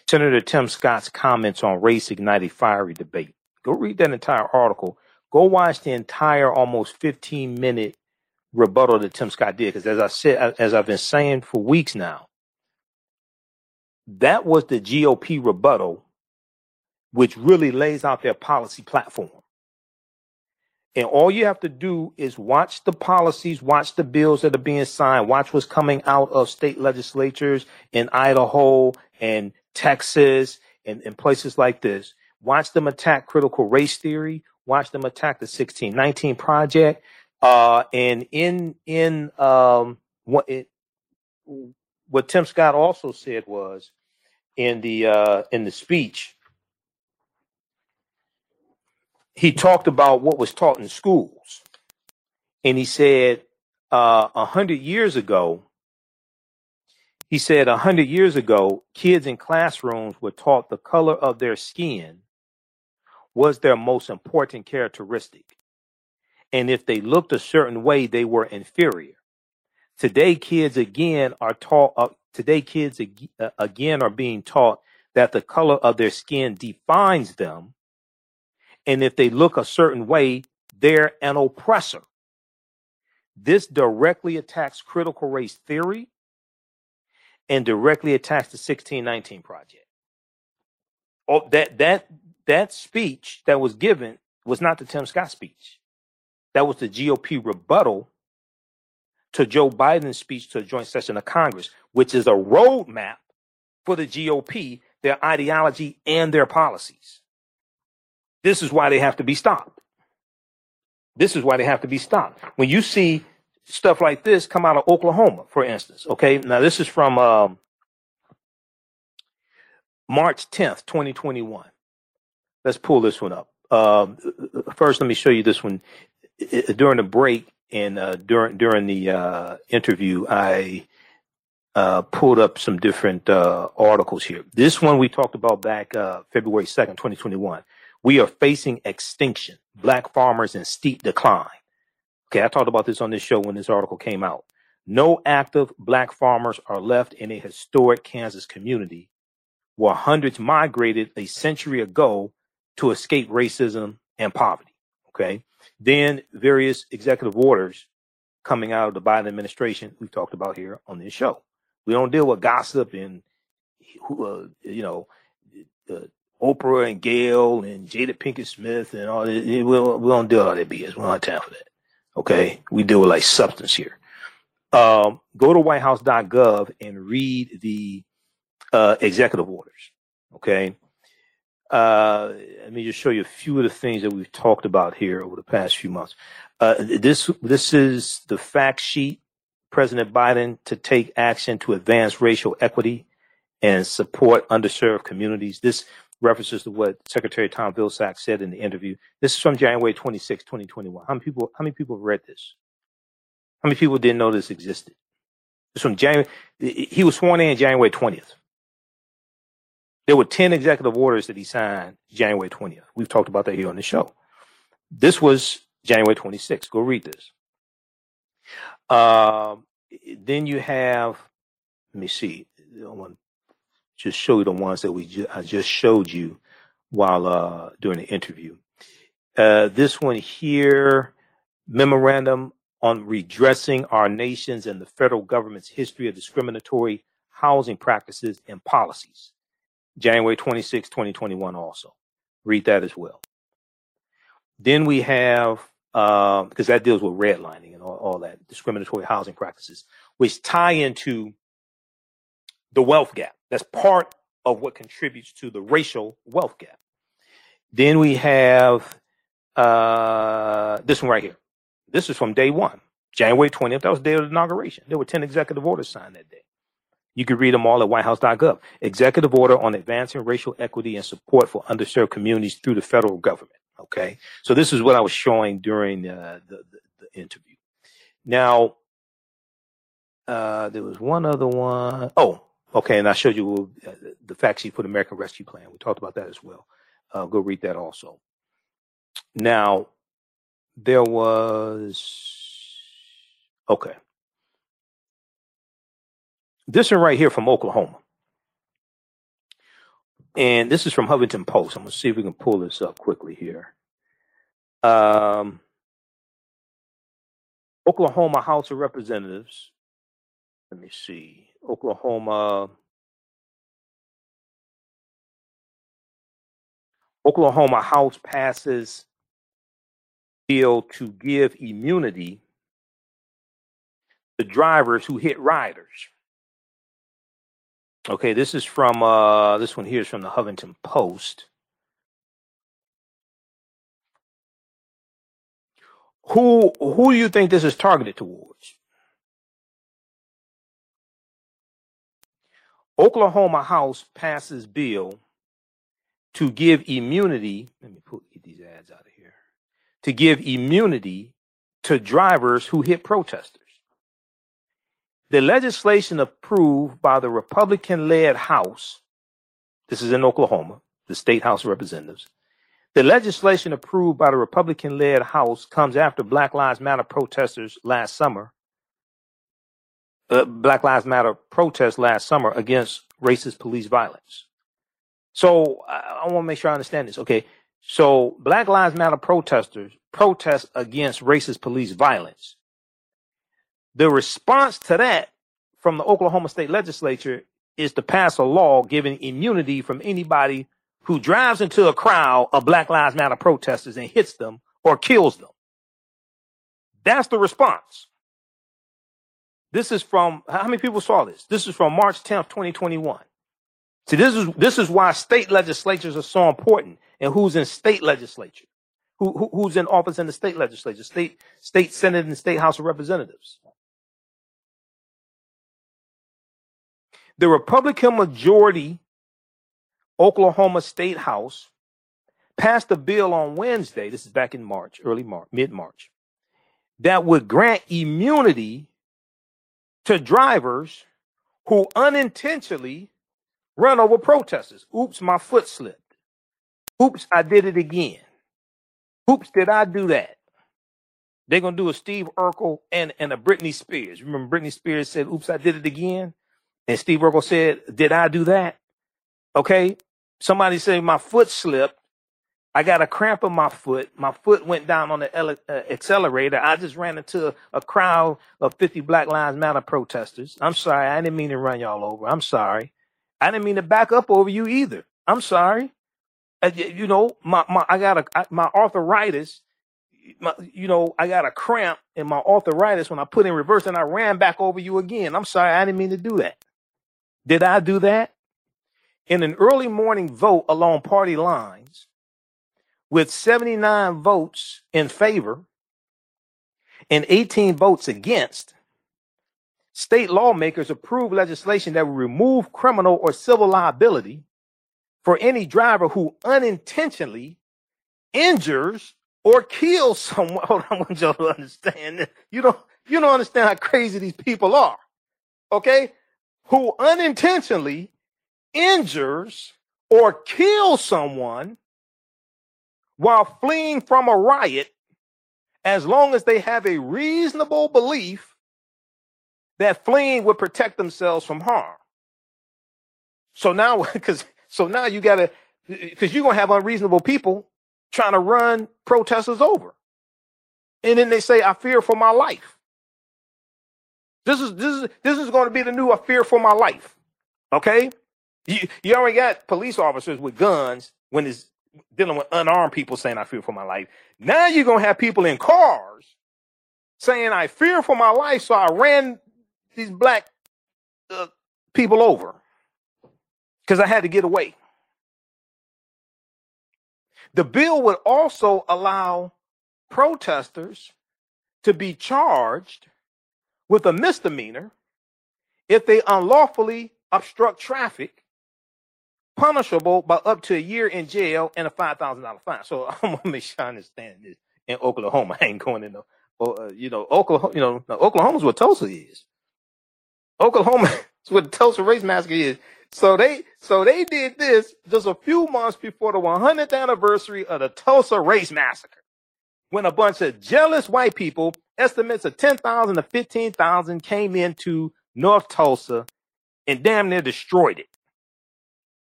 Senator Tim Scott's comments on race ignited fiery debate. Go read that entire article. Go watch the entire almost 15 minute rebuttal that Tim Scott did. Because as I said, as I've been saying for weeks now, that was the GOP rebuttal, which really lays out their policy platform. And all you have to do is watch the policies, watch the bills that are being signed, watch what's coming out of state legislatures in Idaho and Texas and, and places like this. Watch them attack critical race theory. Watch them attack the 1619 project. Uh, and in, in, um, what it, what Tim Scott also said was in the, uh, in the speech, he talked about what was taught in schools. And he said, uh, a hundred years ago, he said a hundred years ago, kids in classrooms were taught the color of their skin was their most important characteristic. And if they looked a certain way, they were inferior. Today, kids again are taught, uh, today kids ag- uh, again are being taught that the color of their skin defines them and if they look a certain way, they're an oppressor. This directly attacks critical race theory and directly attacks the 1619 project. Oh, that that that speech that was given was not the Tim Scott speech. That was the GOP rebuttal to Joe Biden's speech to a joint session of Congress, which is a roadmap for the GOP, their ideology and their policies. This is why they have to be stopped. This is why they have to be stopped. When you see stuff like this come out of Oklahoma, for instance, okay, now this is from um, March 10th, 2021. Let's pull this one up. Um, first, let me show you this one. During the break and uh, during during the uh, interview, I uh, pulled up some different uh, articles here. This one we talked about back uh, February 2nd, 2021. We are facing extinction. Black farmers in steep decline. Okay, I talked about this on this show when this article came out. No active black farmers are left in a historic Kansas community where hundreds migrated a century ago to escape racism and poverty. Okay. Then various executive orders coming out of the Biden administration we've talked about here on this show. We don't deal with gossip and, who uh, you know, uh, Oprah and Gayle and Jada Pinkett Smith and all that. We don't, we don't do all that BS. We don't have time for that. Okay. We deal with like substance here. Um, go to whitehouse.gov and read the uh, executive orders. Okay. Uh, let me just show you a few of the things that we've talked about here over the past few months. Uh, this this is the fact sheet. President Biden to take action to advance racial equity and support underserved communities. This references to what Secretary Tom Vilsack said in the interview. This is from January 26, 2021. How many people, how many people have read this? How many people didn't know this existed? It's from January, he was sworn in January 20th. There were 10 executive orders that he signed January 20th. We've talked about that here on the show. This was January 26th. Go read this. Um, then you have, let me see. I want to just show you the ones that we ju- I just showed you while uh, during the interview. Uh, this one here, memorandum on redressing our nation's and the federal government's history of discriminatory housing practices and policies. January 26, 2021 also. Read that as well. Then we have, uh, because that deals with redlining and all, all that discriminatory housing practices, which tie into the wealth gap. That's part of what contributes to the racial wealth gap. Then we have uh, this one right here. This is from day one, January 20th. That was the day of the inauguration. There were 10 executive orders signed that day. You can read them all at whitehouse.gov. Executive order on advancing racial equity and support for underserved communities through the federal government. Okay. So this is what I was showing during uh, the, the, the interview. Now, uh, there was one other one. Oh, okay. And I showed you uh, the fact sheet for the American Rescue Plan. We talked about that as well. Uh, go read that also. Now, there was, okay. This one right here from Oklahoma. And this is from Huffington Post. I'm going to see if we can pull this up quickly here. Um, Oklahoma House of Representatives. Let me see. Oklahoma. Oklahoma House passes bill to give immunity to drivers who hit riders. Okay, this is from uh this one here is from the Huffington Post. Who who do you think this is targeted towards? Oklahoma House passes bill to give immunity. Let me put get these ads out of here. To give immunity to drivers who hit protesters. The legislation approved by the Republican led House, this is in Oklahoma, the State House of Representatives. The legislation approved by the Republican led House comes after Black Lives Matter protesters last summer, uh, Black Lives Matter protests last summer against racist police violence. So I, I want to make sure I understand this. Okay. So Black Lives Matter protesters protest against racist police violence. The response to that from the Oklahoma State Legislature is to pass a law giving immunity from anybody who drives into a crowd of Black Lives Matter protesters and hits them or kills them. That's the response. This is from how many people saw this? This is from March 10th, 2021. See, this is this is why state legislatures are so important and who's in state legislature. Who, who who's in office in the state legislature, state state senate and state house of representatives. The Republican majority Oklahoma State House passed a bill on Wednesday. This is back in March, early March, mid March, that would grant immunity to drivers who unintentionally run over protesters. Oops, my foot slipped. Oops, I did it again. Oops, did I do that? They're gonna do a Steve Urkel and, and a Britney Spears. Remember Britney Spears said, Oops, I did it again? And Steve Urkel said, Did I do that? Okay. Somebody said my foot slipped. I got a cramp in my foot. My foot went down on the ele- uh, accelerator. I just ran into a crowd of 50 Black Lives Matter protesters. I'm sorry. I didn't mean to run y'all over. I'm sorry. I didn't mean to back up over you either. I'm sorry. Uh, you know, my, my I got a I, my arthritis. My, you know, I got a cramp in my arthritis when I put in reverse and I ran back over you again. I'm sorry. I didn't mean to do that. Did I do that? In an early morning vote along party lines, with 79 votes in favor and 18 votes against, state lawmakers approved legislation that would remove criminal or civil liability for any driver who unintentionally injures or kills *laughs* someone. Hold on, I want y'all to understand. You don't, you don't understand how crazy these people are. Okay? Who unintentionally injures or kills someone while fleeing from a riot as long as they have a reasonable belief that fleeing would protect themselves from harm. So now, *laughs* because so now you gotta, because you're gonna have unreasonable people trying to run protesters over, and then they say, "I fear for my life." This is this is this is going to be the new "I fear for my life." Okay? You, you already got police officers with guns when it's dealing with unarmed people saying, I fear for my life. Now you're to have people in cars saying, I fear for my life, so I ran these black uh, people over because I had to get away. The bill would also allow protesters to be charged with a misdemeanor if they unlawfully obstruct traffic, punishable by up to a year in jail and a five thousand dollar fine. So *laughs* I'm gonna make sure I understand this. In Oklahoma, *laughs* I ain't going in the, uh, you know, Oklahoma, you know, Oklahoma's what Tulsa is. Oklahoma *laughs* is what the Tulsa race massacre is. So they, so they did this just a few months before the 100th anniversary of the Tulsa race massacre, when a bunch of jealous white people, estimates of 10,000 to 15,000, came into North Tulsa and damn near destroyed it.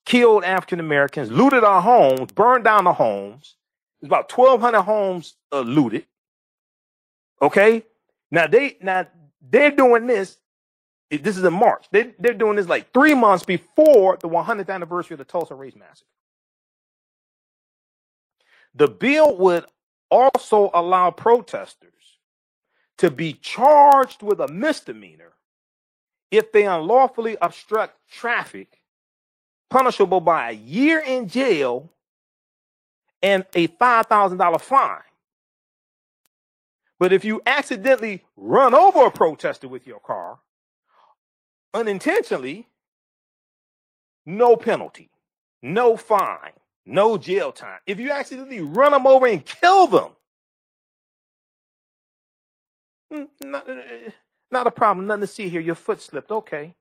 Killed African Americans, looted our homes, burned down the homes. There's about 1,200 homes uh, looted. Okay, now they now they're doing this. This is in March. They they're doing this like three months before the 100th anniversary of the Tulsa Race Massacre. The bill would also allow protesters to be charged with a misdemeanor if they unlawfully obstruct traffic, punishable by a year in jail and a $5,000 fine. But if you accidentally run over a protester with your car, unintentionally, no penalty, no fine, no jail time. If you accidentally run them over and kill them, not, uh, not a problem, nothing to see here. Your foot slipped. Okay.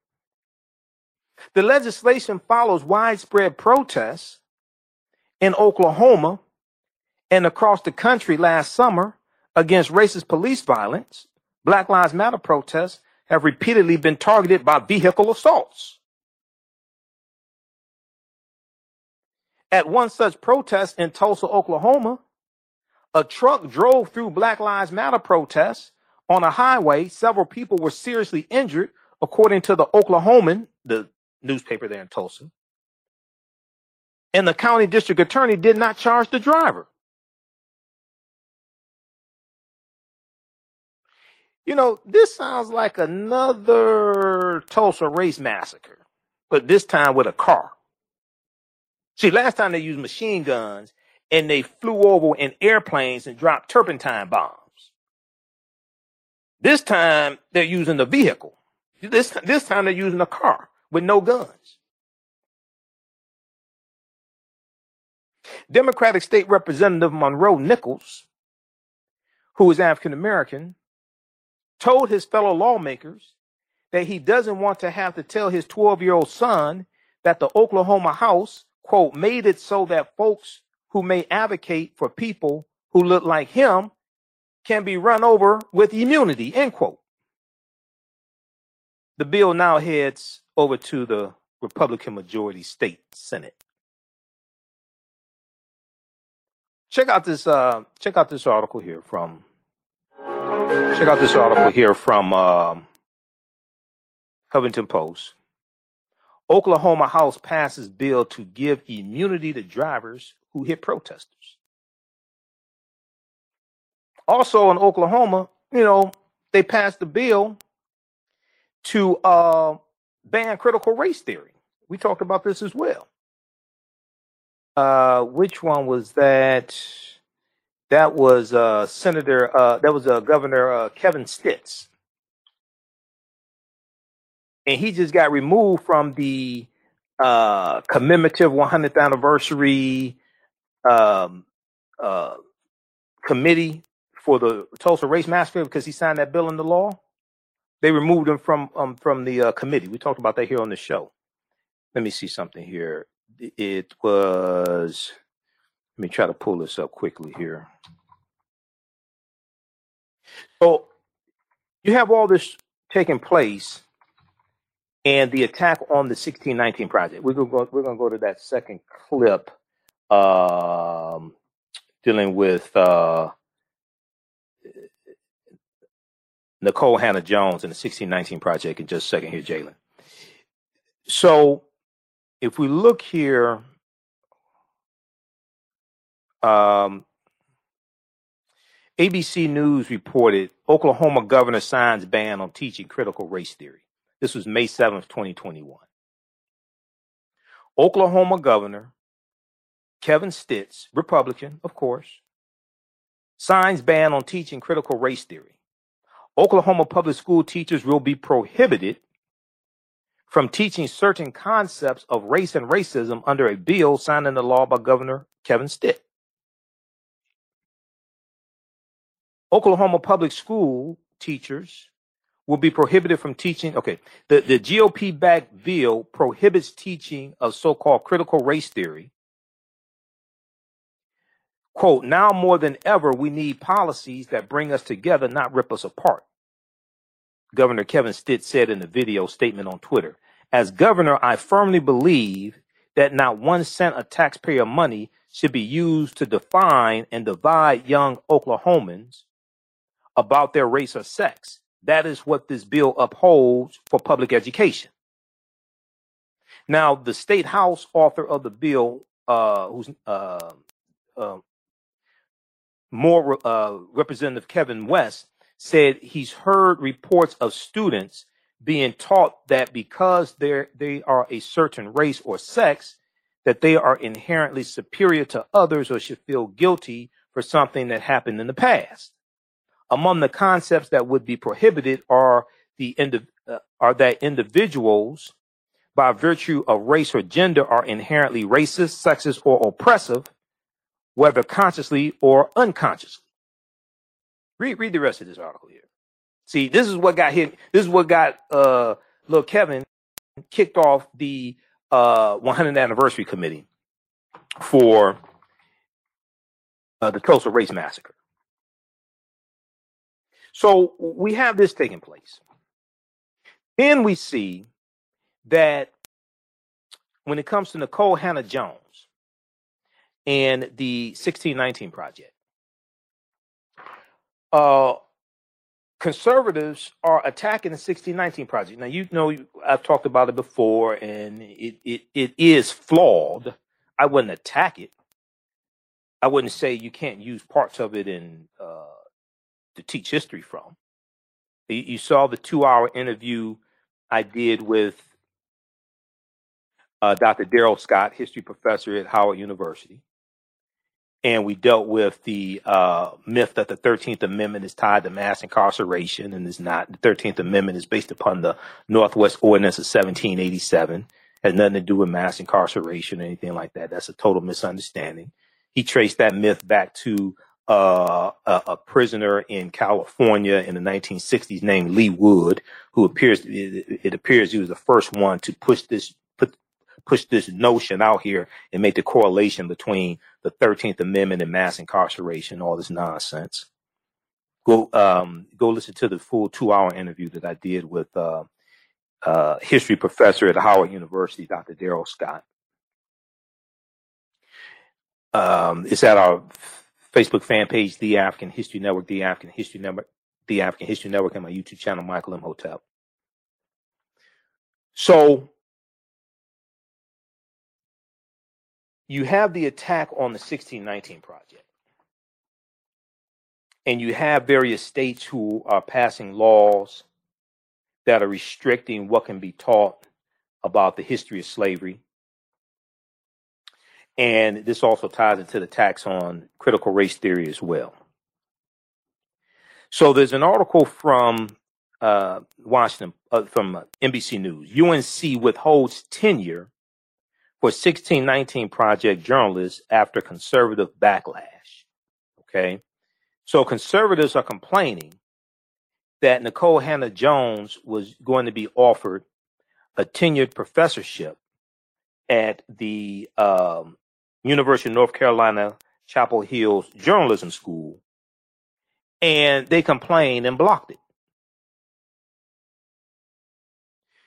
The legislation follows widespread protests in Oklahoma and across the country last summer against racist police violence. Black Lives Matter protests have repeatedly been targeted by vehicle assaults. At one such protest in Tulsa, Oklahoma, a truck drove through Black Lives Matter protests on a highway. Several people were seriously injured, according to the Oklahoman, the newspaper there in Tulsa. And the county district attorney did not charge the driver. You know, this sounds like another Tulsa race massacre, but this time with a car. See, last time they used machine guns and they flew over in airplanes and dropped turpentine bombs. This time they're using the vehicle. This, this time they're using a car with no guns. Democratic State Representative Monroe Nichols, who is African American, told his fellow lawmakers that he doesn't want to have to tell his 12 year old son that the Oklahoma House, quote, made it so that folks who may advocate for people who look like him can be run over with immunity, end quote. The bill now heads over to the Republican majority state Senate. Check out this uh, check out this article here from Check out this article here from um, Huffington Post. Oklahoma House passes bill to give immunity to drivers who hit protesters. Also in Oklahoma, you know, they passed the bill to uh, ban critical race theory. We talked about this as well. Uh, which one was that? That was uh, Senator. Uh, that was uh, Governor uh, Kevin Stitt, and he just got removed from the commemorative 100th anniversary um, committee for the Tulsa Race Massacre because he signed that bill into law. They removed him from um, from the uh, committee. We talked about that here on the show. Let me see something here. It was let me try to pull this up quickly here. So you have all this taking place and the attack on the 1619 project. We're gonna go, we're gonna go to that second clip um, dealing with uh, Nikole Hannah Jones and the 1619 project in just a second here, Jalen. So if we look here, um, ABC News reported Oklahoma governor signs ban on teaching critical race theory. This was May 7th, 2021. Oklahoma governor Kevin Stitt, Republican, of course, signs ban on teaching critical race theory. Oklahoma public school teachers will be prohibited from teaching certain concepts of race and racism under a bill signed into law by Governor Kevin Stitt. Oklahoma public school teachers will be prohibited from teaching. Okay, the, the GOP backed bill prohibits teaching of so called critical race theory. Quote, now more than ever, we need policies that bring us together, not rip us apart. Governor Kevin Stitt said in a video statement on Twitter. As governor, I firmly believe that not one cent of taxpayer money should be used to define and divide young Oklahomans about their race or sex. That is what this bill upholds for public education. Now, the state house author of the bill, uh, who's uh, uh, more uh, Representative Kevin West, said he's heard reports of students being taught that because they they are a certain race or sex, that they are inherently superior to others or should feel guilty for something that happened in the past. Among the concepts that would be prohibited are the indi- uh, are that individuals, by virtue of race or gender, are inherently racist, sexist, or oppressive, whether consciously or unconsciously. Read read the rest of this article here. See, this is what got him. This is what got uh, little Kevin kicked off the uh, 100th anniversary committee for uh, the Tulsa Race Massacre. So we have this taking place. Then we see that when it comes to Nikole Hannah Jones and the 1619 Project, uh, conservatives are attacking the 1619 Project. Now, you know, I've talked about it before, and it, it, it is flawed. I wouldn't attack it. I wouldn't say you can't use parts of it in uh, to teach history from. You, you saw the two hour interview I did with uh, Dr. Daryl Scott, history professor at Howard University. And we dealt with the uh, myth that the 13th Amendment is tied to mass incarceration and is not. The 13th Amendment is based upon the Northwest Ordinance of 1787, has nothing to do with mass incarceration or anything like that. That's a total misunderstanding. He traced that myth back to uh, a, a prisoner in California in the 1960s named Lee Wood, who appears it, it appears he was the first one to push this push this notion out here and make the correlation between the 13th Amendment and mass incarceration, all this nonsense. Go um, go listen to the full two hour interview that I did with uh, uh, history professor at Howard University, Dr. Daryl Scott. Um, it's at our Facebook fan page, The African History Network, The African History Network, The African History Network, and my YouTube channel, Michael Imhotep. So you have the attack on the 1619 project, and you have various states who are passing laws that are restricting what can be taught about the history of slavery and this also ties into the tax on critical race theory as well. So there's an article from uh, Washington, uh, from NBC News. UNC withholds tenure for 1619 Project journalists after conservative backlash. Okay. So conservatives are complaining that Nikole Hannah Jones was going to be offered a tenured professorship at the um, University of North Carolina, Chapel Hill's journalism school, and they complained and blocked it.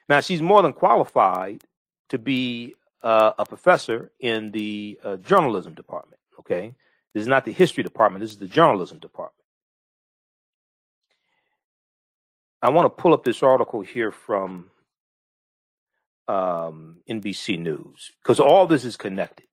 Now, she's more than qualified to be uh, a professor in the uh, journalism department, okay? This is not the history department, this is the journalism department. I want to pull up this article here from um, NBC News because all this is connected.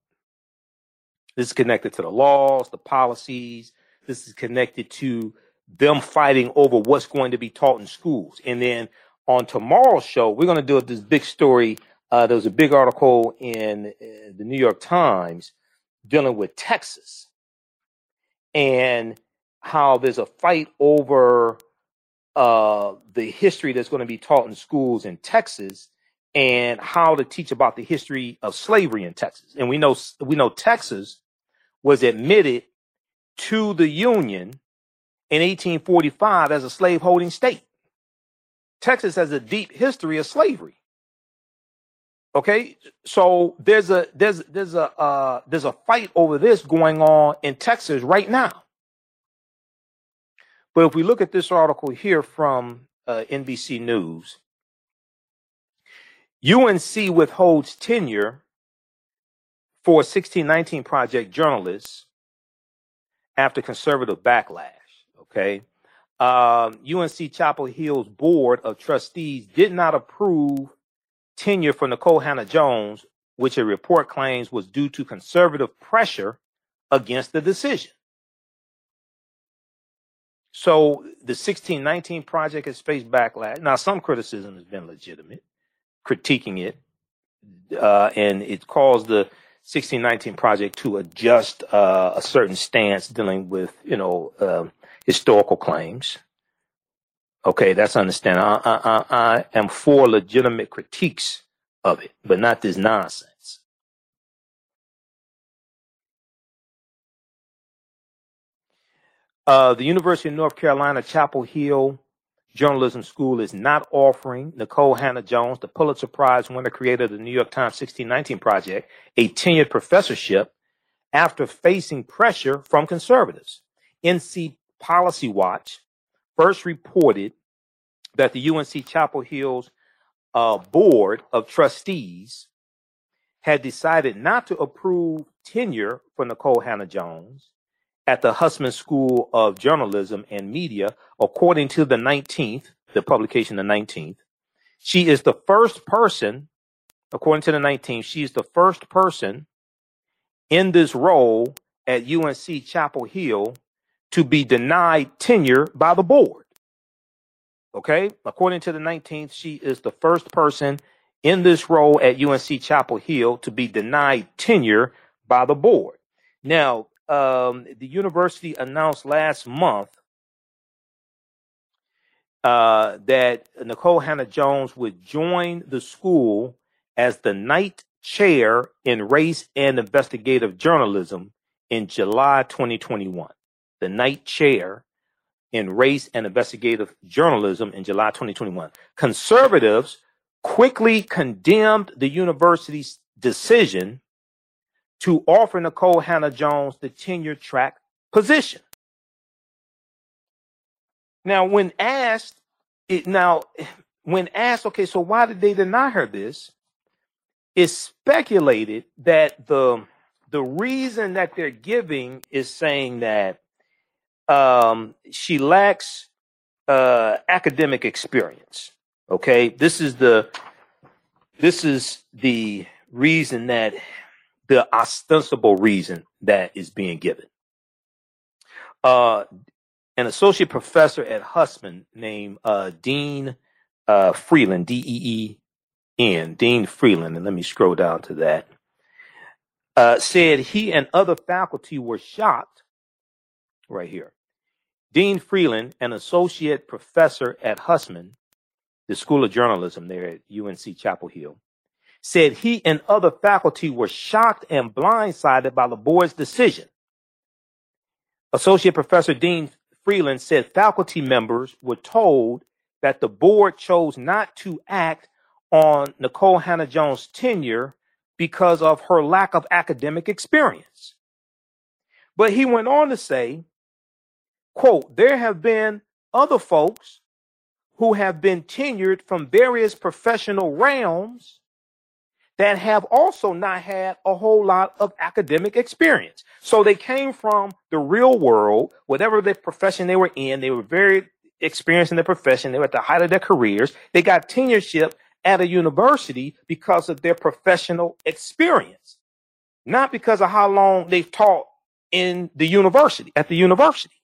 This is connected to the laws, the policies. This is connected to them fighting over what's going to be taught in schools. And then on tomorrow's show, we're going to do this big story. Uh, there was a big article in uh, the New York Times dealing with Texas and how there's a fight over uh, the history that's going to be taught in schools in Texas and how to teach about the history of slavery in Texas. And we know we know Texas was admitted to the Union in 1845 as a slaveholding state. Texas has a deep history of slavery. Okay, so there's a there's there's a uh, there's a fight over this going on in Texas right now. But if we look at this article here from uh, NBC News, UNC withholds tenure for 1619 Project journalists after conservative backlash. Okay. Um, UNC Chapel Hill's board of trustees did not approve tenure for Nikole Hannah-Jones, which a report claims was due to conservative pressure against the decision. So the 1619 project has faced backlash. Now, some criticism has been legitimate, critiquing it, uh, and it caused the 1619 project to adjust uh, a certain stance dealing with, you know, um, historical claims. Okay, that's understandable. I, I, I am for legitimate critiques of it, but not this nonsense. Uh, the University of North Carolina Chapel Hill Journalism School is not offering Nikole Hannah-Jones, the Pulitzer Prize winner, creator of the New York Times 1619 Project, a tenured professorship after facing pressure from conservatives. NC Policy Watch first reported that the UNC Chapel Hill's uh, board of trustees had decided not to approve tenure for Nikole Hannah-Jones at the Hussman School of Journalism and Media, according to the 19th, the publication the 19th. She is the first person, according to the 19th, she is the first person in this role at UNC Chapel Hill to be denied tenure by the board. Okay, according to the 19th, she is the first person in this role at UNC Chapel Hill to be denied tenure by the board. Now, um, the university announced last month uh, that Nikole Hannah-Jones would join the school as the Knight Chair in Race and Investigative Journalism in July 2021 the Knight Chair in Race and Investigative Journalism in July 2021. Conservatives quickly condemned the university's decision to offer Nikole Hannah-Jones the tenure track position. Now, when asked, it now when asked, okay, so why did they deny her this? It's speculated that the the reason that they're giving is saying that um, she lacks uh, academic experience. Okay, this is the this is the reason that the ostensible reason that is being given. Uh, an associate professor at Hussman named uh, Deen uh, Freelon, D E E N, Deen Freelon, and let me scroll down to that, uh, said he and other faculty were shocked right here Deen Freelon, an associate professor at Hussman, the School of Journalism there at UNC Chapel Hill, said he and other faculty were shocked and blindsided by the board's decision. Associate Professor Deen Freelon said faculty members were told that the board chose not to act on Nikole Hannah-Jones' tenure because of her lack of academic experience. But he went on to say quote, there have been other folks who have been tenured from various professional realms that have also not had a whole lot of academic experience. So they came from the real world, whatever the profession they were in, they were very experienced in their profession, they were at the height of their careers, they got tenureship at a university because of their professional experience, not because of how long they've taught in the university, at the university.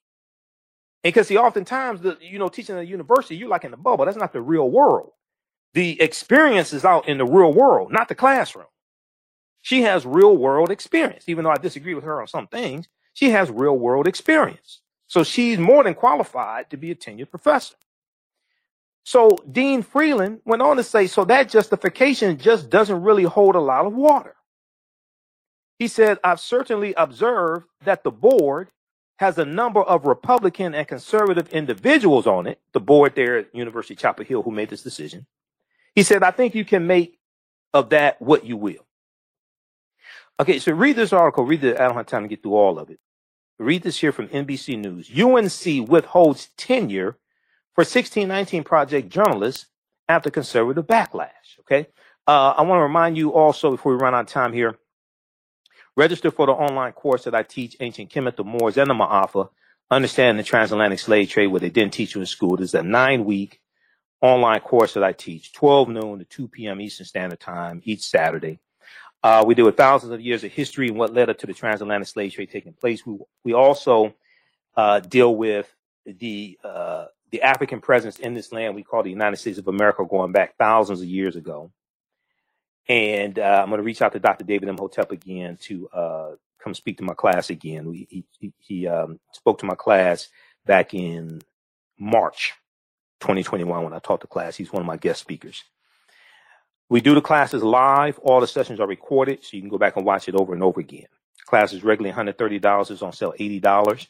Because see, oftentimes the you know, teaching at a university, you're like in the bubble. That's not the real world. The experience is out in the real world, not the classroom. She has real world experience. Even though I disagree with her on some things, she has real world experience. So she's more than qualified to be a tenured professor. So Deen Freelon went on to say, so that justification just doesn't really hold a lot of water. He said, I've certainly observed that the board has a number of Republican and conservative individuals on it, the board there at University Chapel Hill who made this decision. He said, I think you can make of that what you will. Okay, so read this article. Read it. I don't have time to get through all of it. Read this here from NBC News. UNC withholds tenure for 1619 Project journalists after conservative backlash. Okay. Uh, I want to remind you also before we run out of time here, register for the online course that I teach, Ancient Kemet, the Moors, and the Ma'afa, Understanding the Transatlantic Slave Trade, what they didn't teach you in school. This is a nine week online course that I teach, 12 noon to 2 p.m. Eastern Standard Time each Saturday. Uh, we deal with thousands of years of history and what led up to the transatlantic slave trade taking place. We, we also uh, deal with the uh, the African presence in this land we call the United States of America going back thousands of years ago. And uh, I'm going to reach out to Dr. David Imhotep again to uh, come speak to my class again. We, he he, he um, spoke to my class back in March 2021 when I taught the class. He's one of my guest speakers. We do the classes live. All the sessions are recorded, so you can go back and watch it over and over again. Class is regularly $130. It's on sale $80.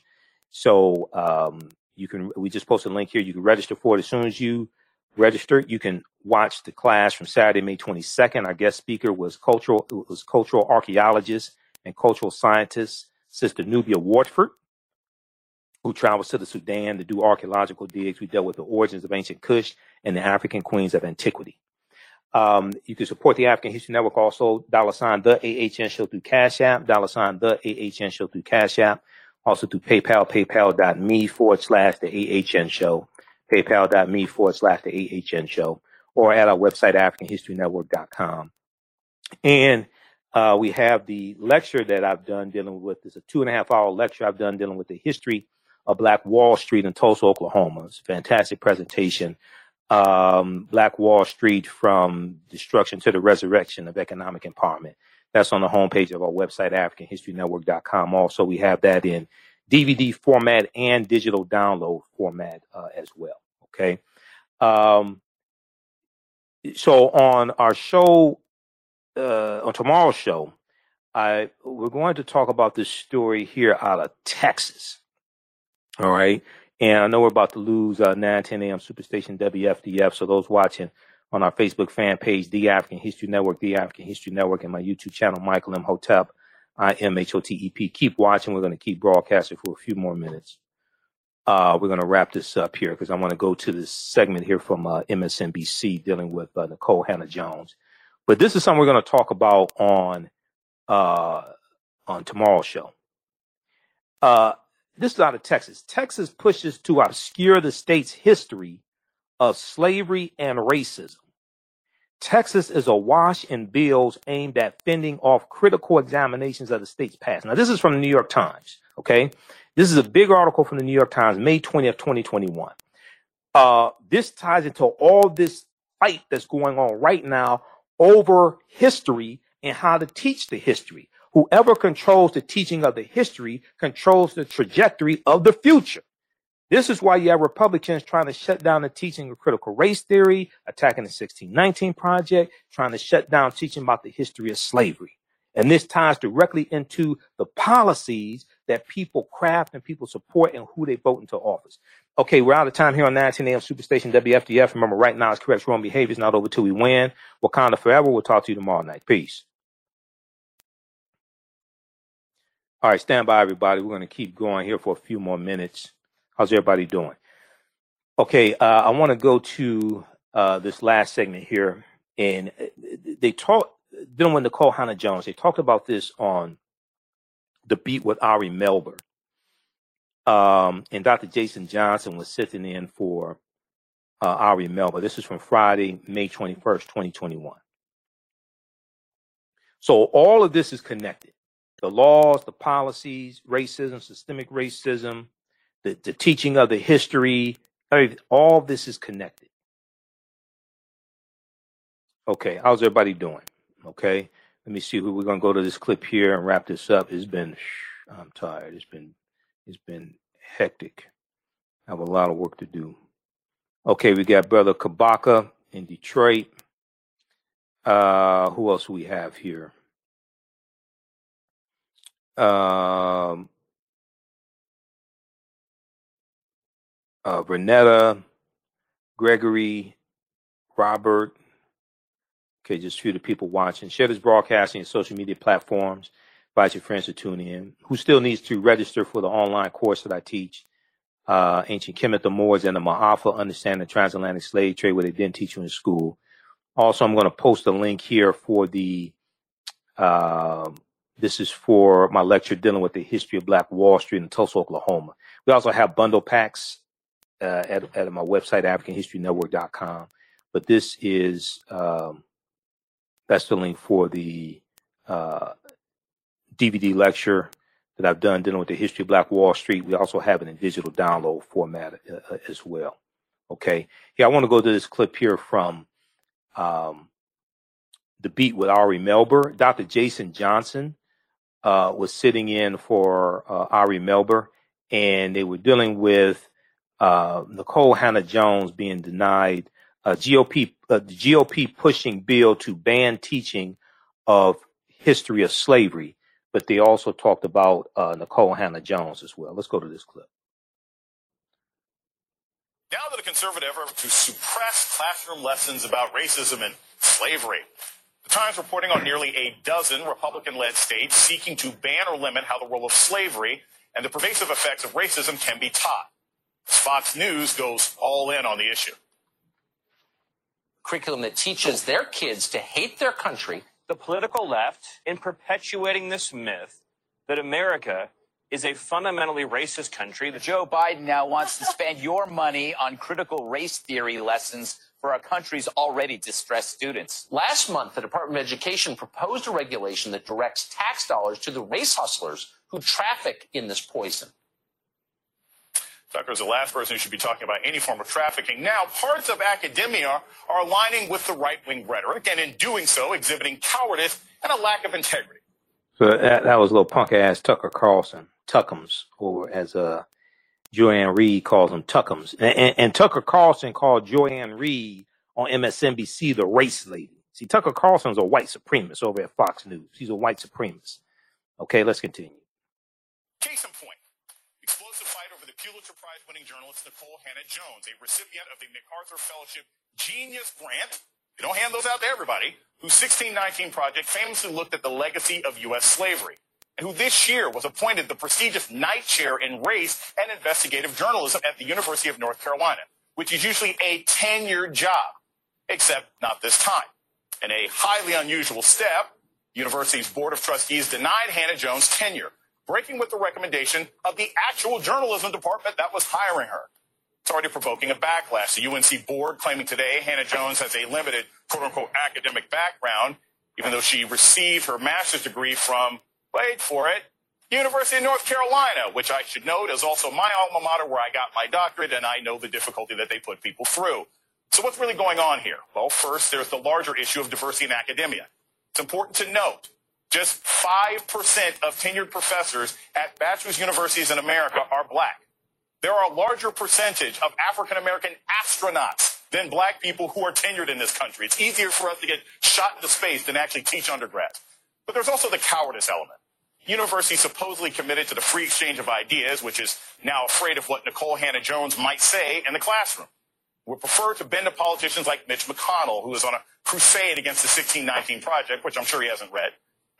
So um, you can we just posted a link here. You can register for it as soon as you register. You can watch the class from Saturday, May 22nd. Our guest speaker was cultural was cultural archaeologist and cultural scientist Sister Nubia Wardford, who travels to the Sudan to do archaeological digs. We dealt with the origins of ancient Kush and the African queens of antiquity. Um, you can support the African History Network also, dollar sign the AHN show through Cash App, dollar sign the AHN show through Cash App also through PayPal, paypal.me forward slash the AHN show, paypal.me forward slash the AHN show, or at our website, AfricanHistoryNetwork.com. And uh, we have the lecture that I've done dealing with. It's a two and a half hour lecture I've done dealing with the history of Black Wall Street in Tulsa, Oklahoma. It's a fantastic presentation. Um, Black Wall Street from destruction to the resurrection of economic empowerment. That's on the homepage of our website, AfricanHistoryNetwork.com. Also, we have that in DVD format and digital download format uh, as well. Okay. Um, so on our show, uh, on tomorrow's show, I we're going to talk about this story here out of Texas. All right. And I know we're about to lose uh, 9, 10 a.m. Superstation WFDF. So those watching, on our Facebook fan page, The African History Network, The African History Network, and my YouTube channel, Michael Imhotep, I M H O T E P. Keep watching. We're going to keep broadcasting for a few more minutes. Uh, we're going to wrap this up here because I want to go to this segment here from uh, MSNBC dealing with uh, Nikole Hannah-Jones. But this is something we're going to talk about on uh, on tomorrow's show. Uh, this is out of Texas. Texas pushes to obscure the state's history of slavery and racism. Texas is awash in bills aimed at fending off critical examinations of the state's past. Now, this is from the New York Times, okay? This is a big article from the New York Times, May 20th, 2021. Uh, this ties into all this fight that's going on right now over history and how to teach the history. Whoever controls the teaching of the history controls the trajectory of the future. This is why you have Republicans trying to shut down the teaching of critical race theory, attacking the 1619 Project, trying to shut down teaching about the history of slavery. And this ties directly into the policies that people craft and people support and who they vote into office. Okay, we're out of time here on 19 AM Superstation WFDF. Remember, right now it's correct wrong behavior is not over till we win. Wakanda forever. We'll talk to you tomorrow night. Peace. All right, stand by, everybody. We're going to keep going here for a few more minutes. How's everybody doing? Okay, uh, I want to go to uh, this last segment here, and uh, they talked dealing with Nikole Hannah-Jones. They talked about this on the beat with Ari Melber, um, and Dr. Jason Johnson was sitting in for uh, Ari Melber. This is from Friday, May 21st, 2021. So all of this is connected. The laws, the policies, racism, systemic racism, the, the teaching of the history, all this is connected. Okay, how's everybody doing? Okay, let me see who we're gonna go to this clip here and wrap this up. It's been, I'm tired. It's been, it's been hectic. I have a lot of work to do. Okay, we got brother Kabaka in Detroit. Uh, who else we have here? Um, uh, Renetta, Gregory, Robert. Okay, just a few of the people watching. Share this broadcasting on social media platforms. Invite your friends to tune in. Who still needs to register for the online course that I teach? Uh, ancient Kemet, the Moors, and the Ma'afa, understand the transatlantic slave trade, where they didn't teach you in school. Also, I'm going to post a link here for the, uh, this is for my lecture dealing with the history of Black Wall Street in Tulsa, Oklahoma. We also have bundle packs uh, at, at my website, AfricanHistoryNetwork.com. But this is um, that's the link for the uh, DVD lecture that I've done dealing with the history of Black Wall Street. We also have it in digital download format uh, uh as well. Okay. Yeah, I want to go to this clip here from um, the beat with Ari Melber. Dr. Jason Johnson uh, was sitting in for uh, Ari Melber, and they were dealing with uh, Nikole Hannah Jones being denied a GOP the GOP pushing bill to ban teaching of history of slavery, but they also talked about uh, Nikole Hannah Jones as well. Let's go to this clip. Now that a conservative effort to suppress classroom lessons about racism and slavery. The Times reporting on nearly a dozen Republican-led states seeking to ban or limit how the role of slavery and the pervasive effects of racism can be taught. Fox News goes all in on the issue. Curriculum that teaches their kids to hate their country. The political left, in perpetuating this myth that America is a fundamentally racist country. Joe Biden now wants to spend your money on critical race theory lessons for our country's already distressed students. Last month, the Department of Education proposed a regulation that directs tax dollars to the race hustlers who traffic in this poison. Tucker is the last person who should be talking about any form of trafficking. Now, parts of academia are aligning with the right wing rhetoric, and in doing so, exhibiting cowardice and a lack of integrity. So that, that was a little punk ass Tucker Carlson, Tuckums, or as uh, Joy-Ann Reid calls them Tuckums. And, and, and Tucker Carlson called Joy-Ann Reid on MSNBC the race lady. See, Tucker Carlson's a white supremacist over at Fox News. He's a white supremacist. Okay, let's continue. Case in point, Pulitzer Prize winning journalist Nikole Hannah Jones, a recipient of the MacArthur Fellowship Genius Grant. You don't hand those out to everybody. Whose 1619 project famously looked at the legacy of U.S. slavery, and who this year was appointed the prestigious Knight Chair in Race and Investigative Journalism at the University of North Carolina, which is usually a tenured job, except not this time. In a highly unusual step, university's Board of Trustees denied Hannah Jones tenure breaking with the recommendation of the actual journalism department that was hiring her. It's already provoking a backlash. The UNC board claiming today Hannah Jones has a limited quote unquote academic background, even though she received her master's degree from, wait for it, University of North Carolina, which I should note is also my alma mater where I got my doctorate and I know the difficulty that they put people through. So what's really going on here? Well, first, there's the larger issue of diversity in academia. It's important to note just 5% of tenured professors at bachelor's universities in America are black. There are a larger percentage of African American astronauts than black people who are tenured in this country. It's easier for us to get shot into space than actually teach undergrads. But there's also the cowardice element. Universities supposedly committed to the free exchange of ideas, which is now afraid of what Nikole Hannah Jones might say in the classroom. Would prefer to bend to politicians like Mitch McConnell, who is on a crusade against the 1619 Project, which I'm sure he hasn't read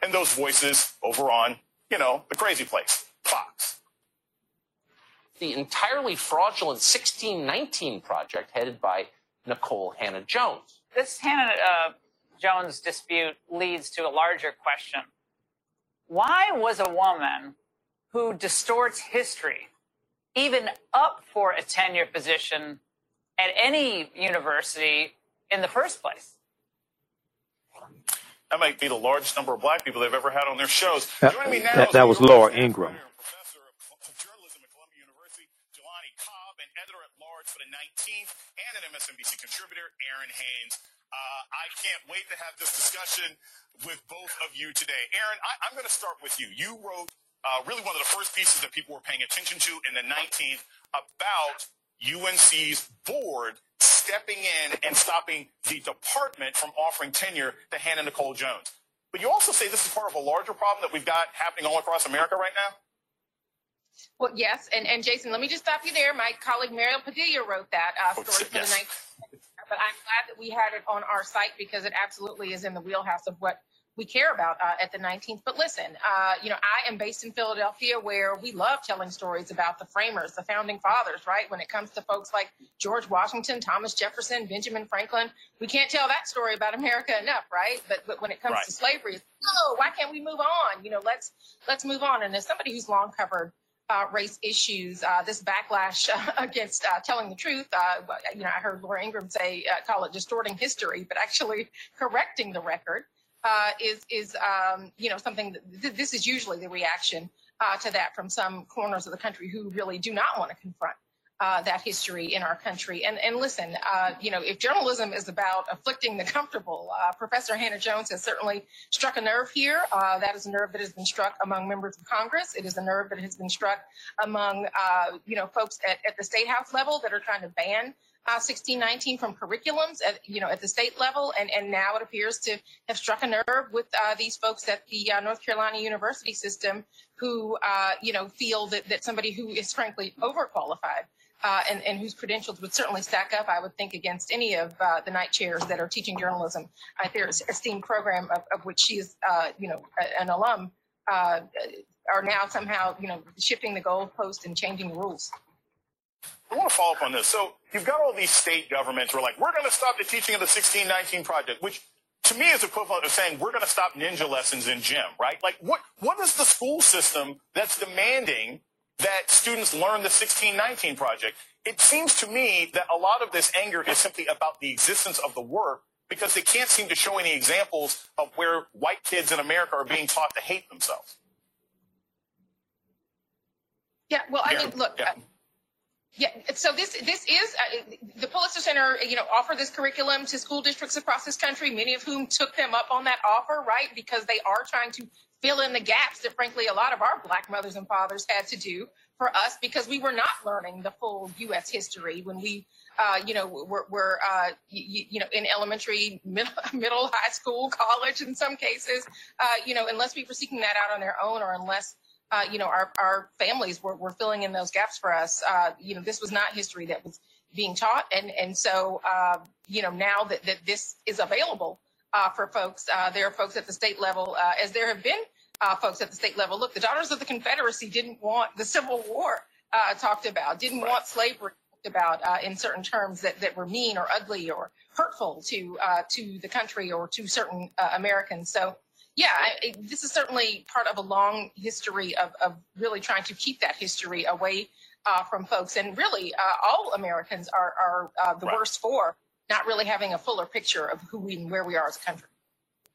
and those voices over on, you know, the crazy place, Fox. The entirely fraudulent 1619 project headed by Nikole Hannah Jones. This Hannah uh, Jones dispute leads to a larger question. Why was a woman who distorts history even up for a tenure position at any university in the first place. That might be the largest number of black people they've ever had on their shows. That, Joining me now that, is that New was Laura Ingraham. and professor of journalism at Columbia University, Jelani Cobb, and editor at large for the 19th, and an MSNBC contributor, Errin Haines. Uh, I can't wait to have this discussion with both of you today. Errin, I, I'm going to start with you. You wrote uh, really one of the first pieces that people were paying attention to in the 19th about UNC's board stepping in and stopping the department from offering tenure to Hannah Nikole Jones. But you also say this is part of a larger problem that we've got happening all across America right now? Well, yes, and, and Jason, let me just stop you there. My colleague Mariel Padilla wrote that uh, story for yes. the night, but I'm glad that we had it on our site because it absolutely is in the wheelhouse of what we care about uh, at the 19th. But listen, uh, you know, I am based in Philadelphia where we love telling stories about the framers, the founding fathers, right? When it comes to folks like George Washington, Thomas Jefferson, Benjamin Franklin, we can't tell that story about America enough, right? But, but when it comes Right. to slavery, no, why can't we move on? You know, let's let's move on. And as somebody who's long covered uh, race issues, uh, this backlash *laughs* uh, against uh, telling the truth. Uh, you know, I heard Laura Ingraham say, uh, call it distorting history, but actually *laughs* correcting the record uh, is is um, you know something. That, th- this is usually the reaction uh, to that from some corners of the country who really do not want to confront. Uh, that history in our country. And and listen, uh, you know, if journalism is about afflicting the comfortable, uh, Professor Hannah Jones has certainly struck a nerve here. That is a nerve that has been struck among members of Congress. It is a nerve that has been struck among you know folks at, at the state house level that are trying to ban uh, 1619 from curriculums at you know at the state level, and and now it appears to have struck a nerve with uh, these folks at the uh, North Carolina University system who uh, you know feel that that somebody who is frankly overqualified. Uh, and, and whose credentials would certainly stack up, I would think, against any of uh, the Knight chairs that are teaching journalism at their esteemed program, of, of which she is, you know, an alum, are now somehow, you know, shifting the goalpost and changing the rules. I want to follow up on this. So you've got all these state governments who are like, we're going to stop the teaching of the 1619 project, which to me is equivalent of saying we're going to stop ninja lessons in gym, right? Like what, what is the school system that's demanding that students learn the 1619 project? It seems to me that a lot of this anger is simply about the existence of the work because they can't seem to show any examples of where white kids in America are being taught to hate themselves. Yeah, well, I mean, look, yeah. Yeah. So this this is uh, the Pulitzer Center. You know, offer this curriculum to school districts across this country, many of whom took them up on that offer, right? Because they are trying to fill in the gaps that, frankly, a lot of our black mothers and fathers had to do for us because we were not learning the full U.S. history when we. Uh, you know, were, were uh, you, you know in elementary, middle, *laughs* middle, high school, college, in some cases. Uh, you know, unless we were seeking that out on their own, or unless uh, you know, our, our families were, were filling in those gaps for us. Uh, you know, this was not history that was being taught. And, and so, uh, you know, now that, that this is available uh, for folks, uh, there are folks at the state level, uh, as there have been uh, folks at the state level. Look, the Daughters of the Confederacy didn't want the Civil War uh, talked about, didn't want slavery talked about uh, in certain terms that, that were mean or ugly or hurtful to uh, to the country or to certain uh, Americans. So, yeah, I, this is certainly part of a long history of, of really trying to keep that history away uh, from folks. And really, uh, all Americans are, are uh, the Right. worst for not really having a fuller picture of who we and where we are as a country.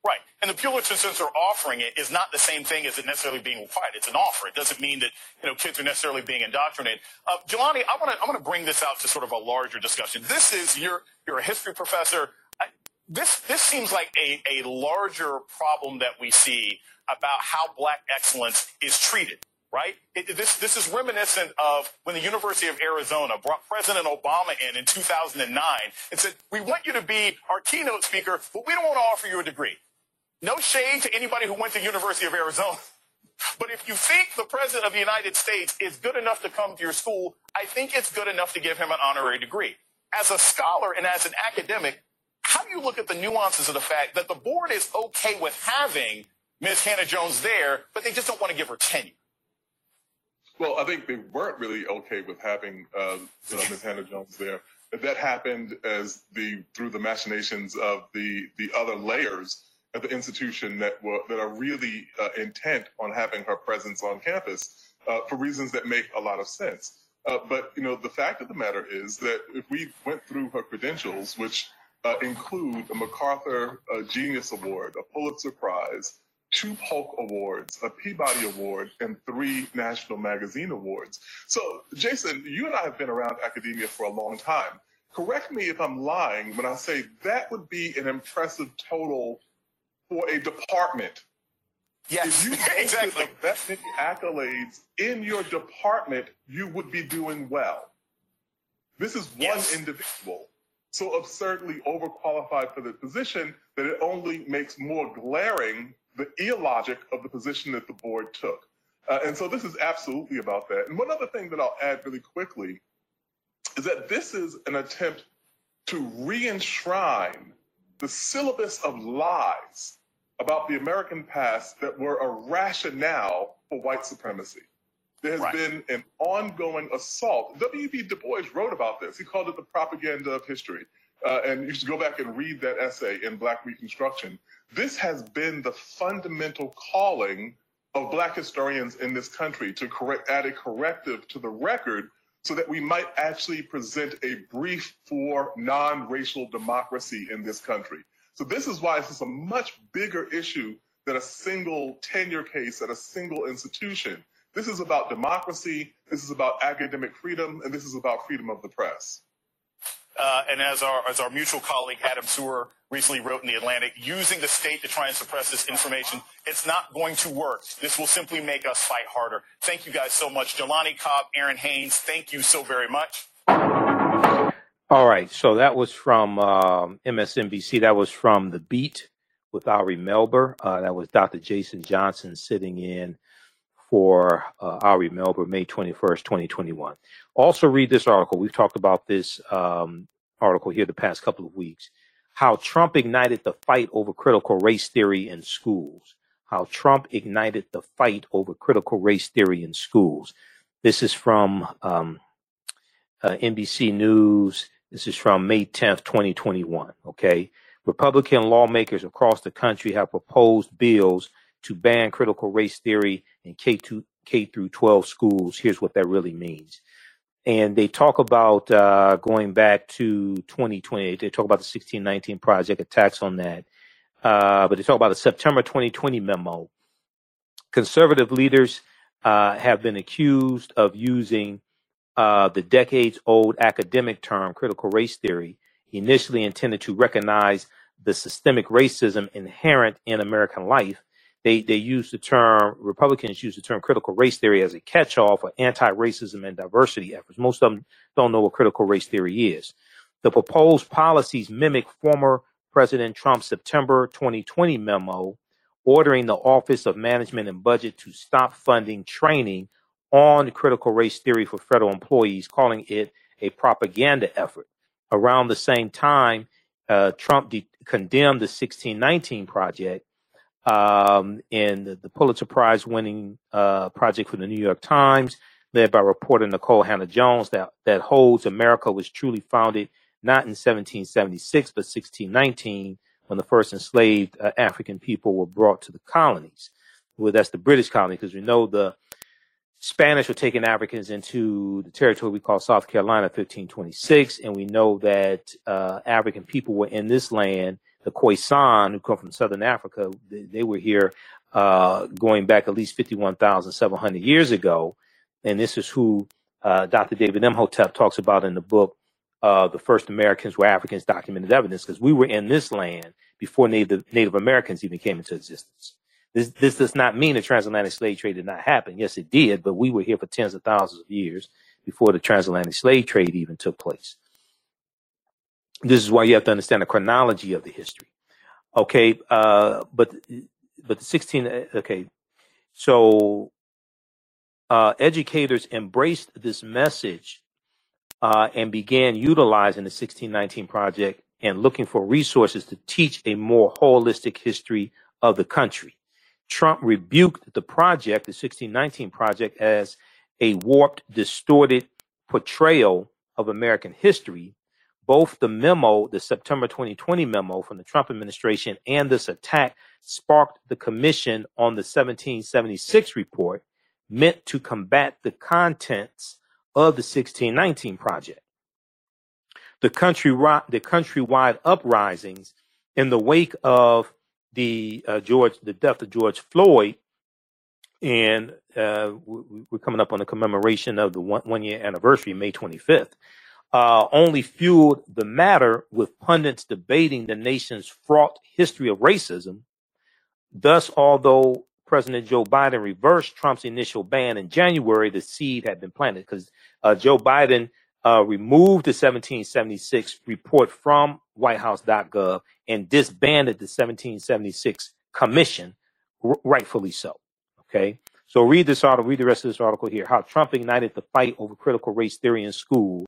Right. And the Pulitzer Center offering it is not the same thing as it necessarily being required. It's an offer. It doesn't mean that, you know, kids are necessarily being indoctrinated. Uh, Jelani, I want to, I want to bring this out to sort of a larger discussion. This is, you're, you're a history professor. This, this seems like a, a larger problem that we see about how black excellence is treated. Right? It, this, this is reminiscent of when the University of Arizona brought President Obama in in 2009 and said, we want you to be our keynote speaker, but we don't want to offer you a degree. No shade to anybody who went to University of Arizona. *laughs* But if you think the president of the United States is good enough to come to your school, I think it's good enough to give him an honorary degree. As a scholar and as an academic, how do you look at the nuances of the fact that the board is okay with having Ms. Hannah Jones there, but they just don't want to give her tenure? Well, I think they weren't really okay with having uh, you Ms. Hannah Jones there. That happened as the through the machinations of the the other layers at the institution that were that are really uh, intent on having her presence on campus uh, for reasons that make a lot of sense. Uh, but you know, the fact of the matter is that if we went through her credentials, which uh, include a MacArthur uh, Genius Award, a Pulitzer Prize, two Polk Awards, a Peabody Award, and three National Magazine Awards. So, Jason, you and I have been around academia for a long time. Correct me if I'm lying when I say that would be an impressive total for a department. Yes, if you *laughs* exactly. That many accolades in your department, you would be doing well. This is one yes. individual so absurdly overqualified for the position that it only makes more glaring the illogic of the position that the board took. Uh, and so this is absolutely about that. And one other thing that I'll add really quickly is that this is an attempt to re-enshrine the syllabus of lies about the American past that were a rationale for white supremacy. There has right. been an ongoing assault. W.E.B. Du Bois wrote about this. He called it the propaganda of history. Uh, and you should go back and read that essay in Black Reconstruction. This has been the fundamental calling of Black historians in this country to correct, add a corrective to the record so that we might actually present a brief for non-racial democracy in this country. So this is why this is a much bigger issue than a single tenure case at a single institution. This is about democracy, this is about academic freedom, and this is about freedom of the press. Uh, and as our, as our mutual colleague Adam Serwer recently wrote in The Atlantic, using the state to try and suppress this information, it's not going to work. This will simply make us fight harder. Thank you guys so much. Jelani Cobb, Errin Haines, thank you so very much. All right. So that was from um, MSNBC. That was from The Beat with Ari Melber. Uh, that was Dr. Jason Johnson sitting in for uh, Ari Melber, May 21st, 2021. Also, read this article. We've talked about this um, article here the past couple of weeks. How Trump ignited the fight over critical race theory in schools. How Trump ignited the fight over critical race theory in schools. This is from um, uh, NBC News. This is from May 10th, 2021. Okay. Republican lawmakers across the country have proposed bills to ban critical race theory in K, to, K through 12 schools. Here's what that really means. And they talk about uh, going back to 2020. They talk about the 1619 project attacks on that. Uh, but they talk about the September 2020 memo. Conservative leaders uh, have been accused of using uh, the decades old academic term critical race theory, initially intended to recognize the systemic racism inherent in American life they they use the term Republicans use the term critical race theory as a catch-all for anti-racism and diversity efforts. Most of them don't know what critical race theory is. The proposed policies mimic former President Trump's September 2020 memo ordering the Office of Management and Budget to stop funding training on critical race theory for federal employees, calling it a propaganda effort. Around the same time, uh, Trump de- condemned the 1619 project um, and the, the Pulitzer Prize winning uh, project for the New York Times, led by reporter Nikole Hannah-Jones, that, that holds America was truly founded not in 1776, but 1619, when the first enslaved uh, African people were brought to the colonies. Well, that's the British colony, because we know the Spanish were taking Africans into the territory we call South Carolina 1526, and we know that uh, African people were in this land the Khoisan, who come from Southern Africa, they, they were here uh, going back at least 51,700 years ago. And this is who uh, Dr. David Imhotep talks about in the book, uh, The First Americans Were Africans Documented Evidence, because we were in this land before Native, Native Americans even came into existence. This, this does not mean the transatlantic slave trade did not happen. Yes, it did, but we were here for tens of thousands of years before the transatlantic slave trade even took place. This is why you have to understand the chronology of the history. Okay, uh, but but the 16 uh, okay, so uh, educators embraced this message uh, and began utilizing the 1619 project and looking for resources to teach a more holistic history of the country. Trump rebuked the project, the 1619 project, as a warped, distorted portrayal of American history both the memo, the September 2020 memo from the Trump administration, and this attack sparked the commission on the 1776 report meant to combat the contents of the 1619 Project. The country the countrywide uprisings in the wake of the uh, George the death of George Floyd, and uh, we're coming up on the commemoration of the one, one year anniversary, May 25th. Uh, only fueled the matter with pundits debating the nation's fraught history of racism. Thus, although President Joe Biden reversed Trump's initial ban in January, the seed had been planted because uh, Joe Biden uh, removed the 1776 report from WhiteHouse.gov and disbanded the 1776 commission, r- rightfully so. Okay. So read this article, read the rest of this article here. How Trump ignited the fight over critical race theory in schools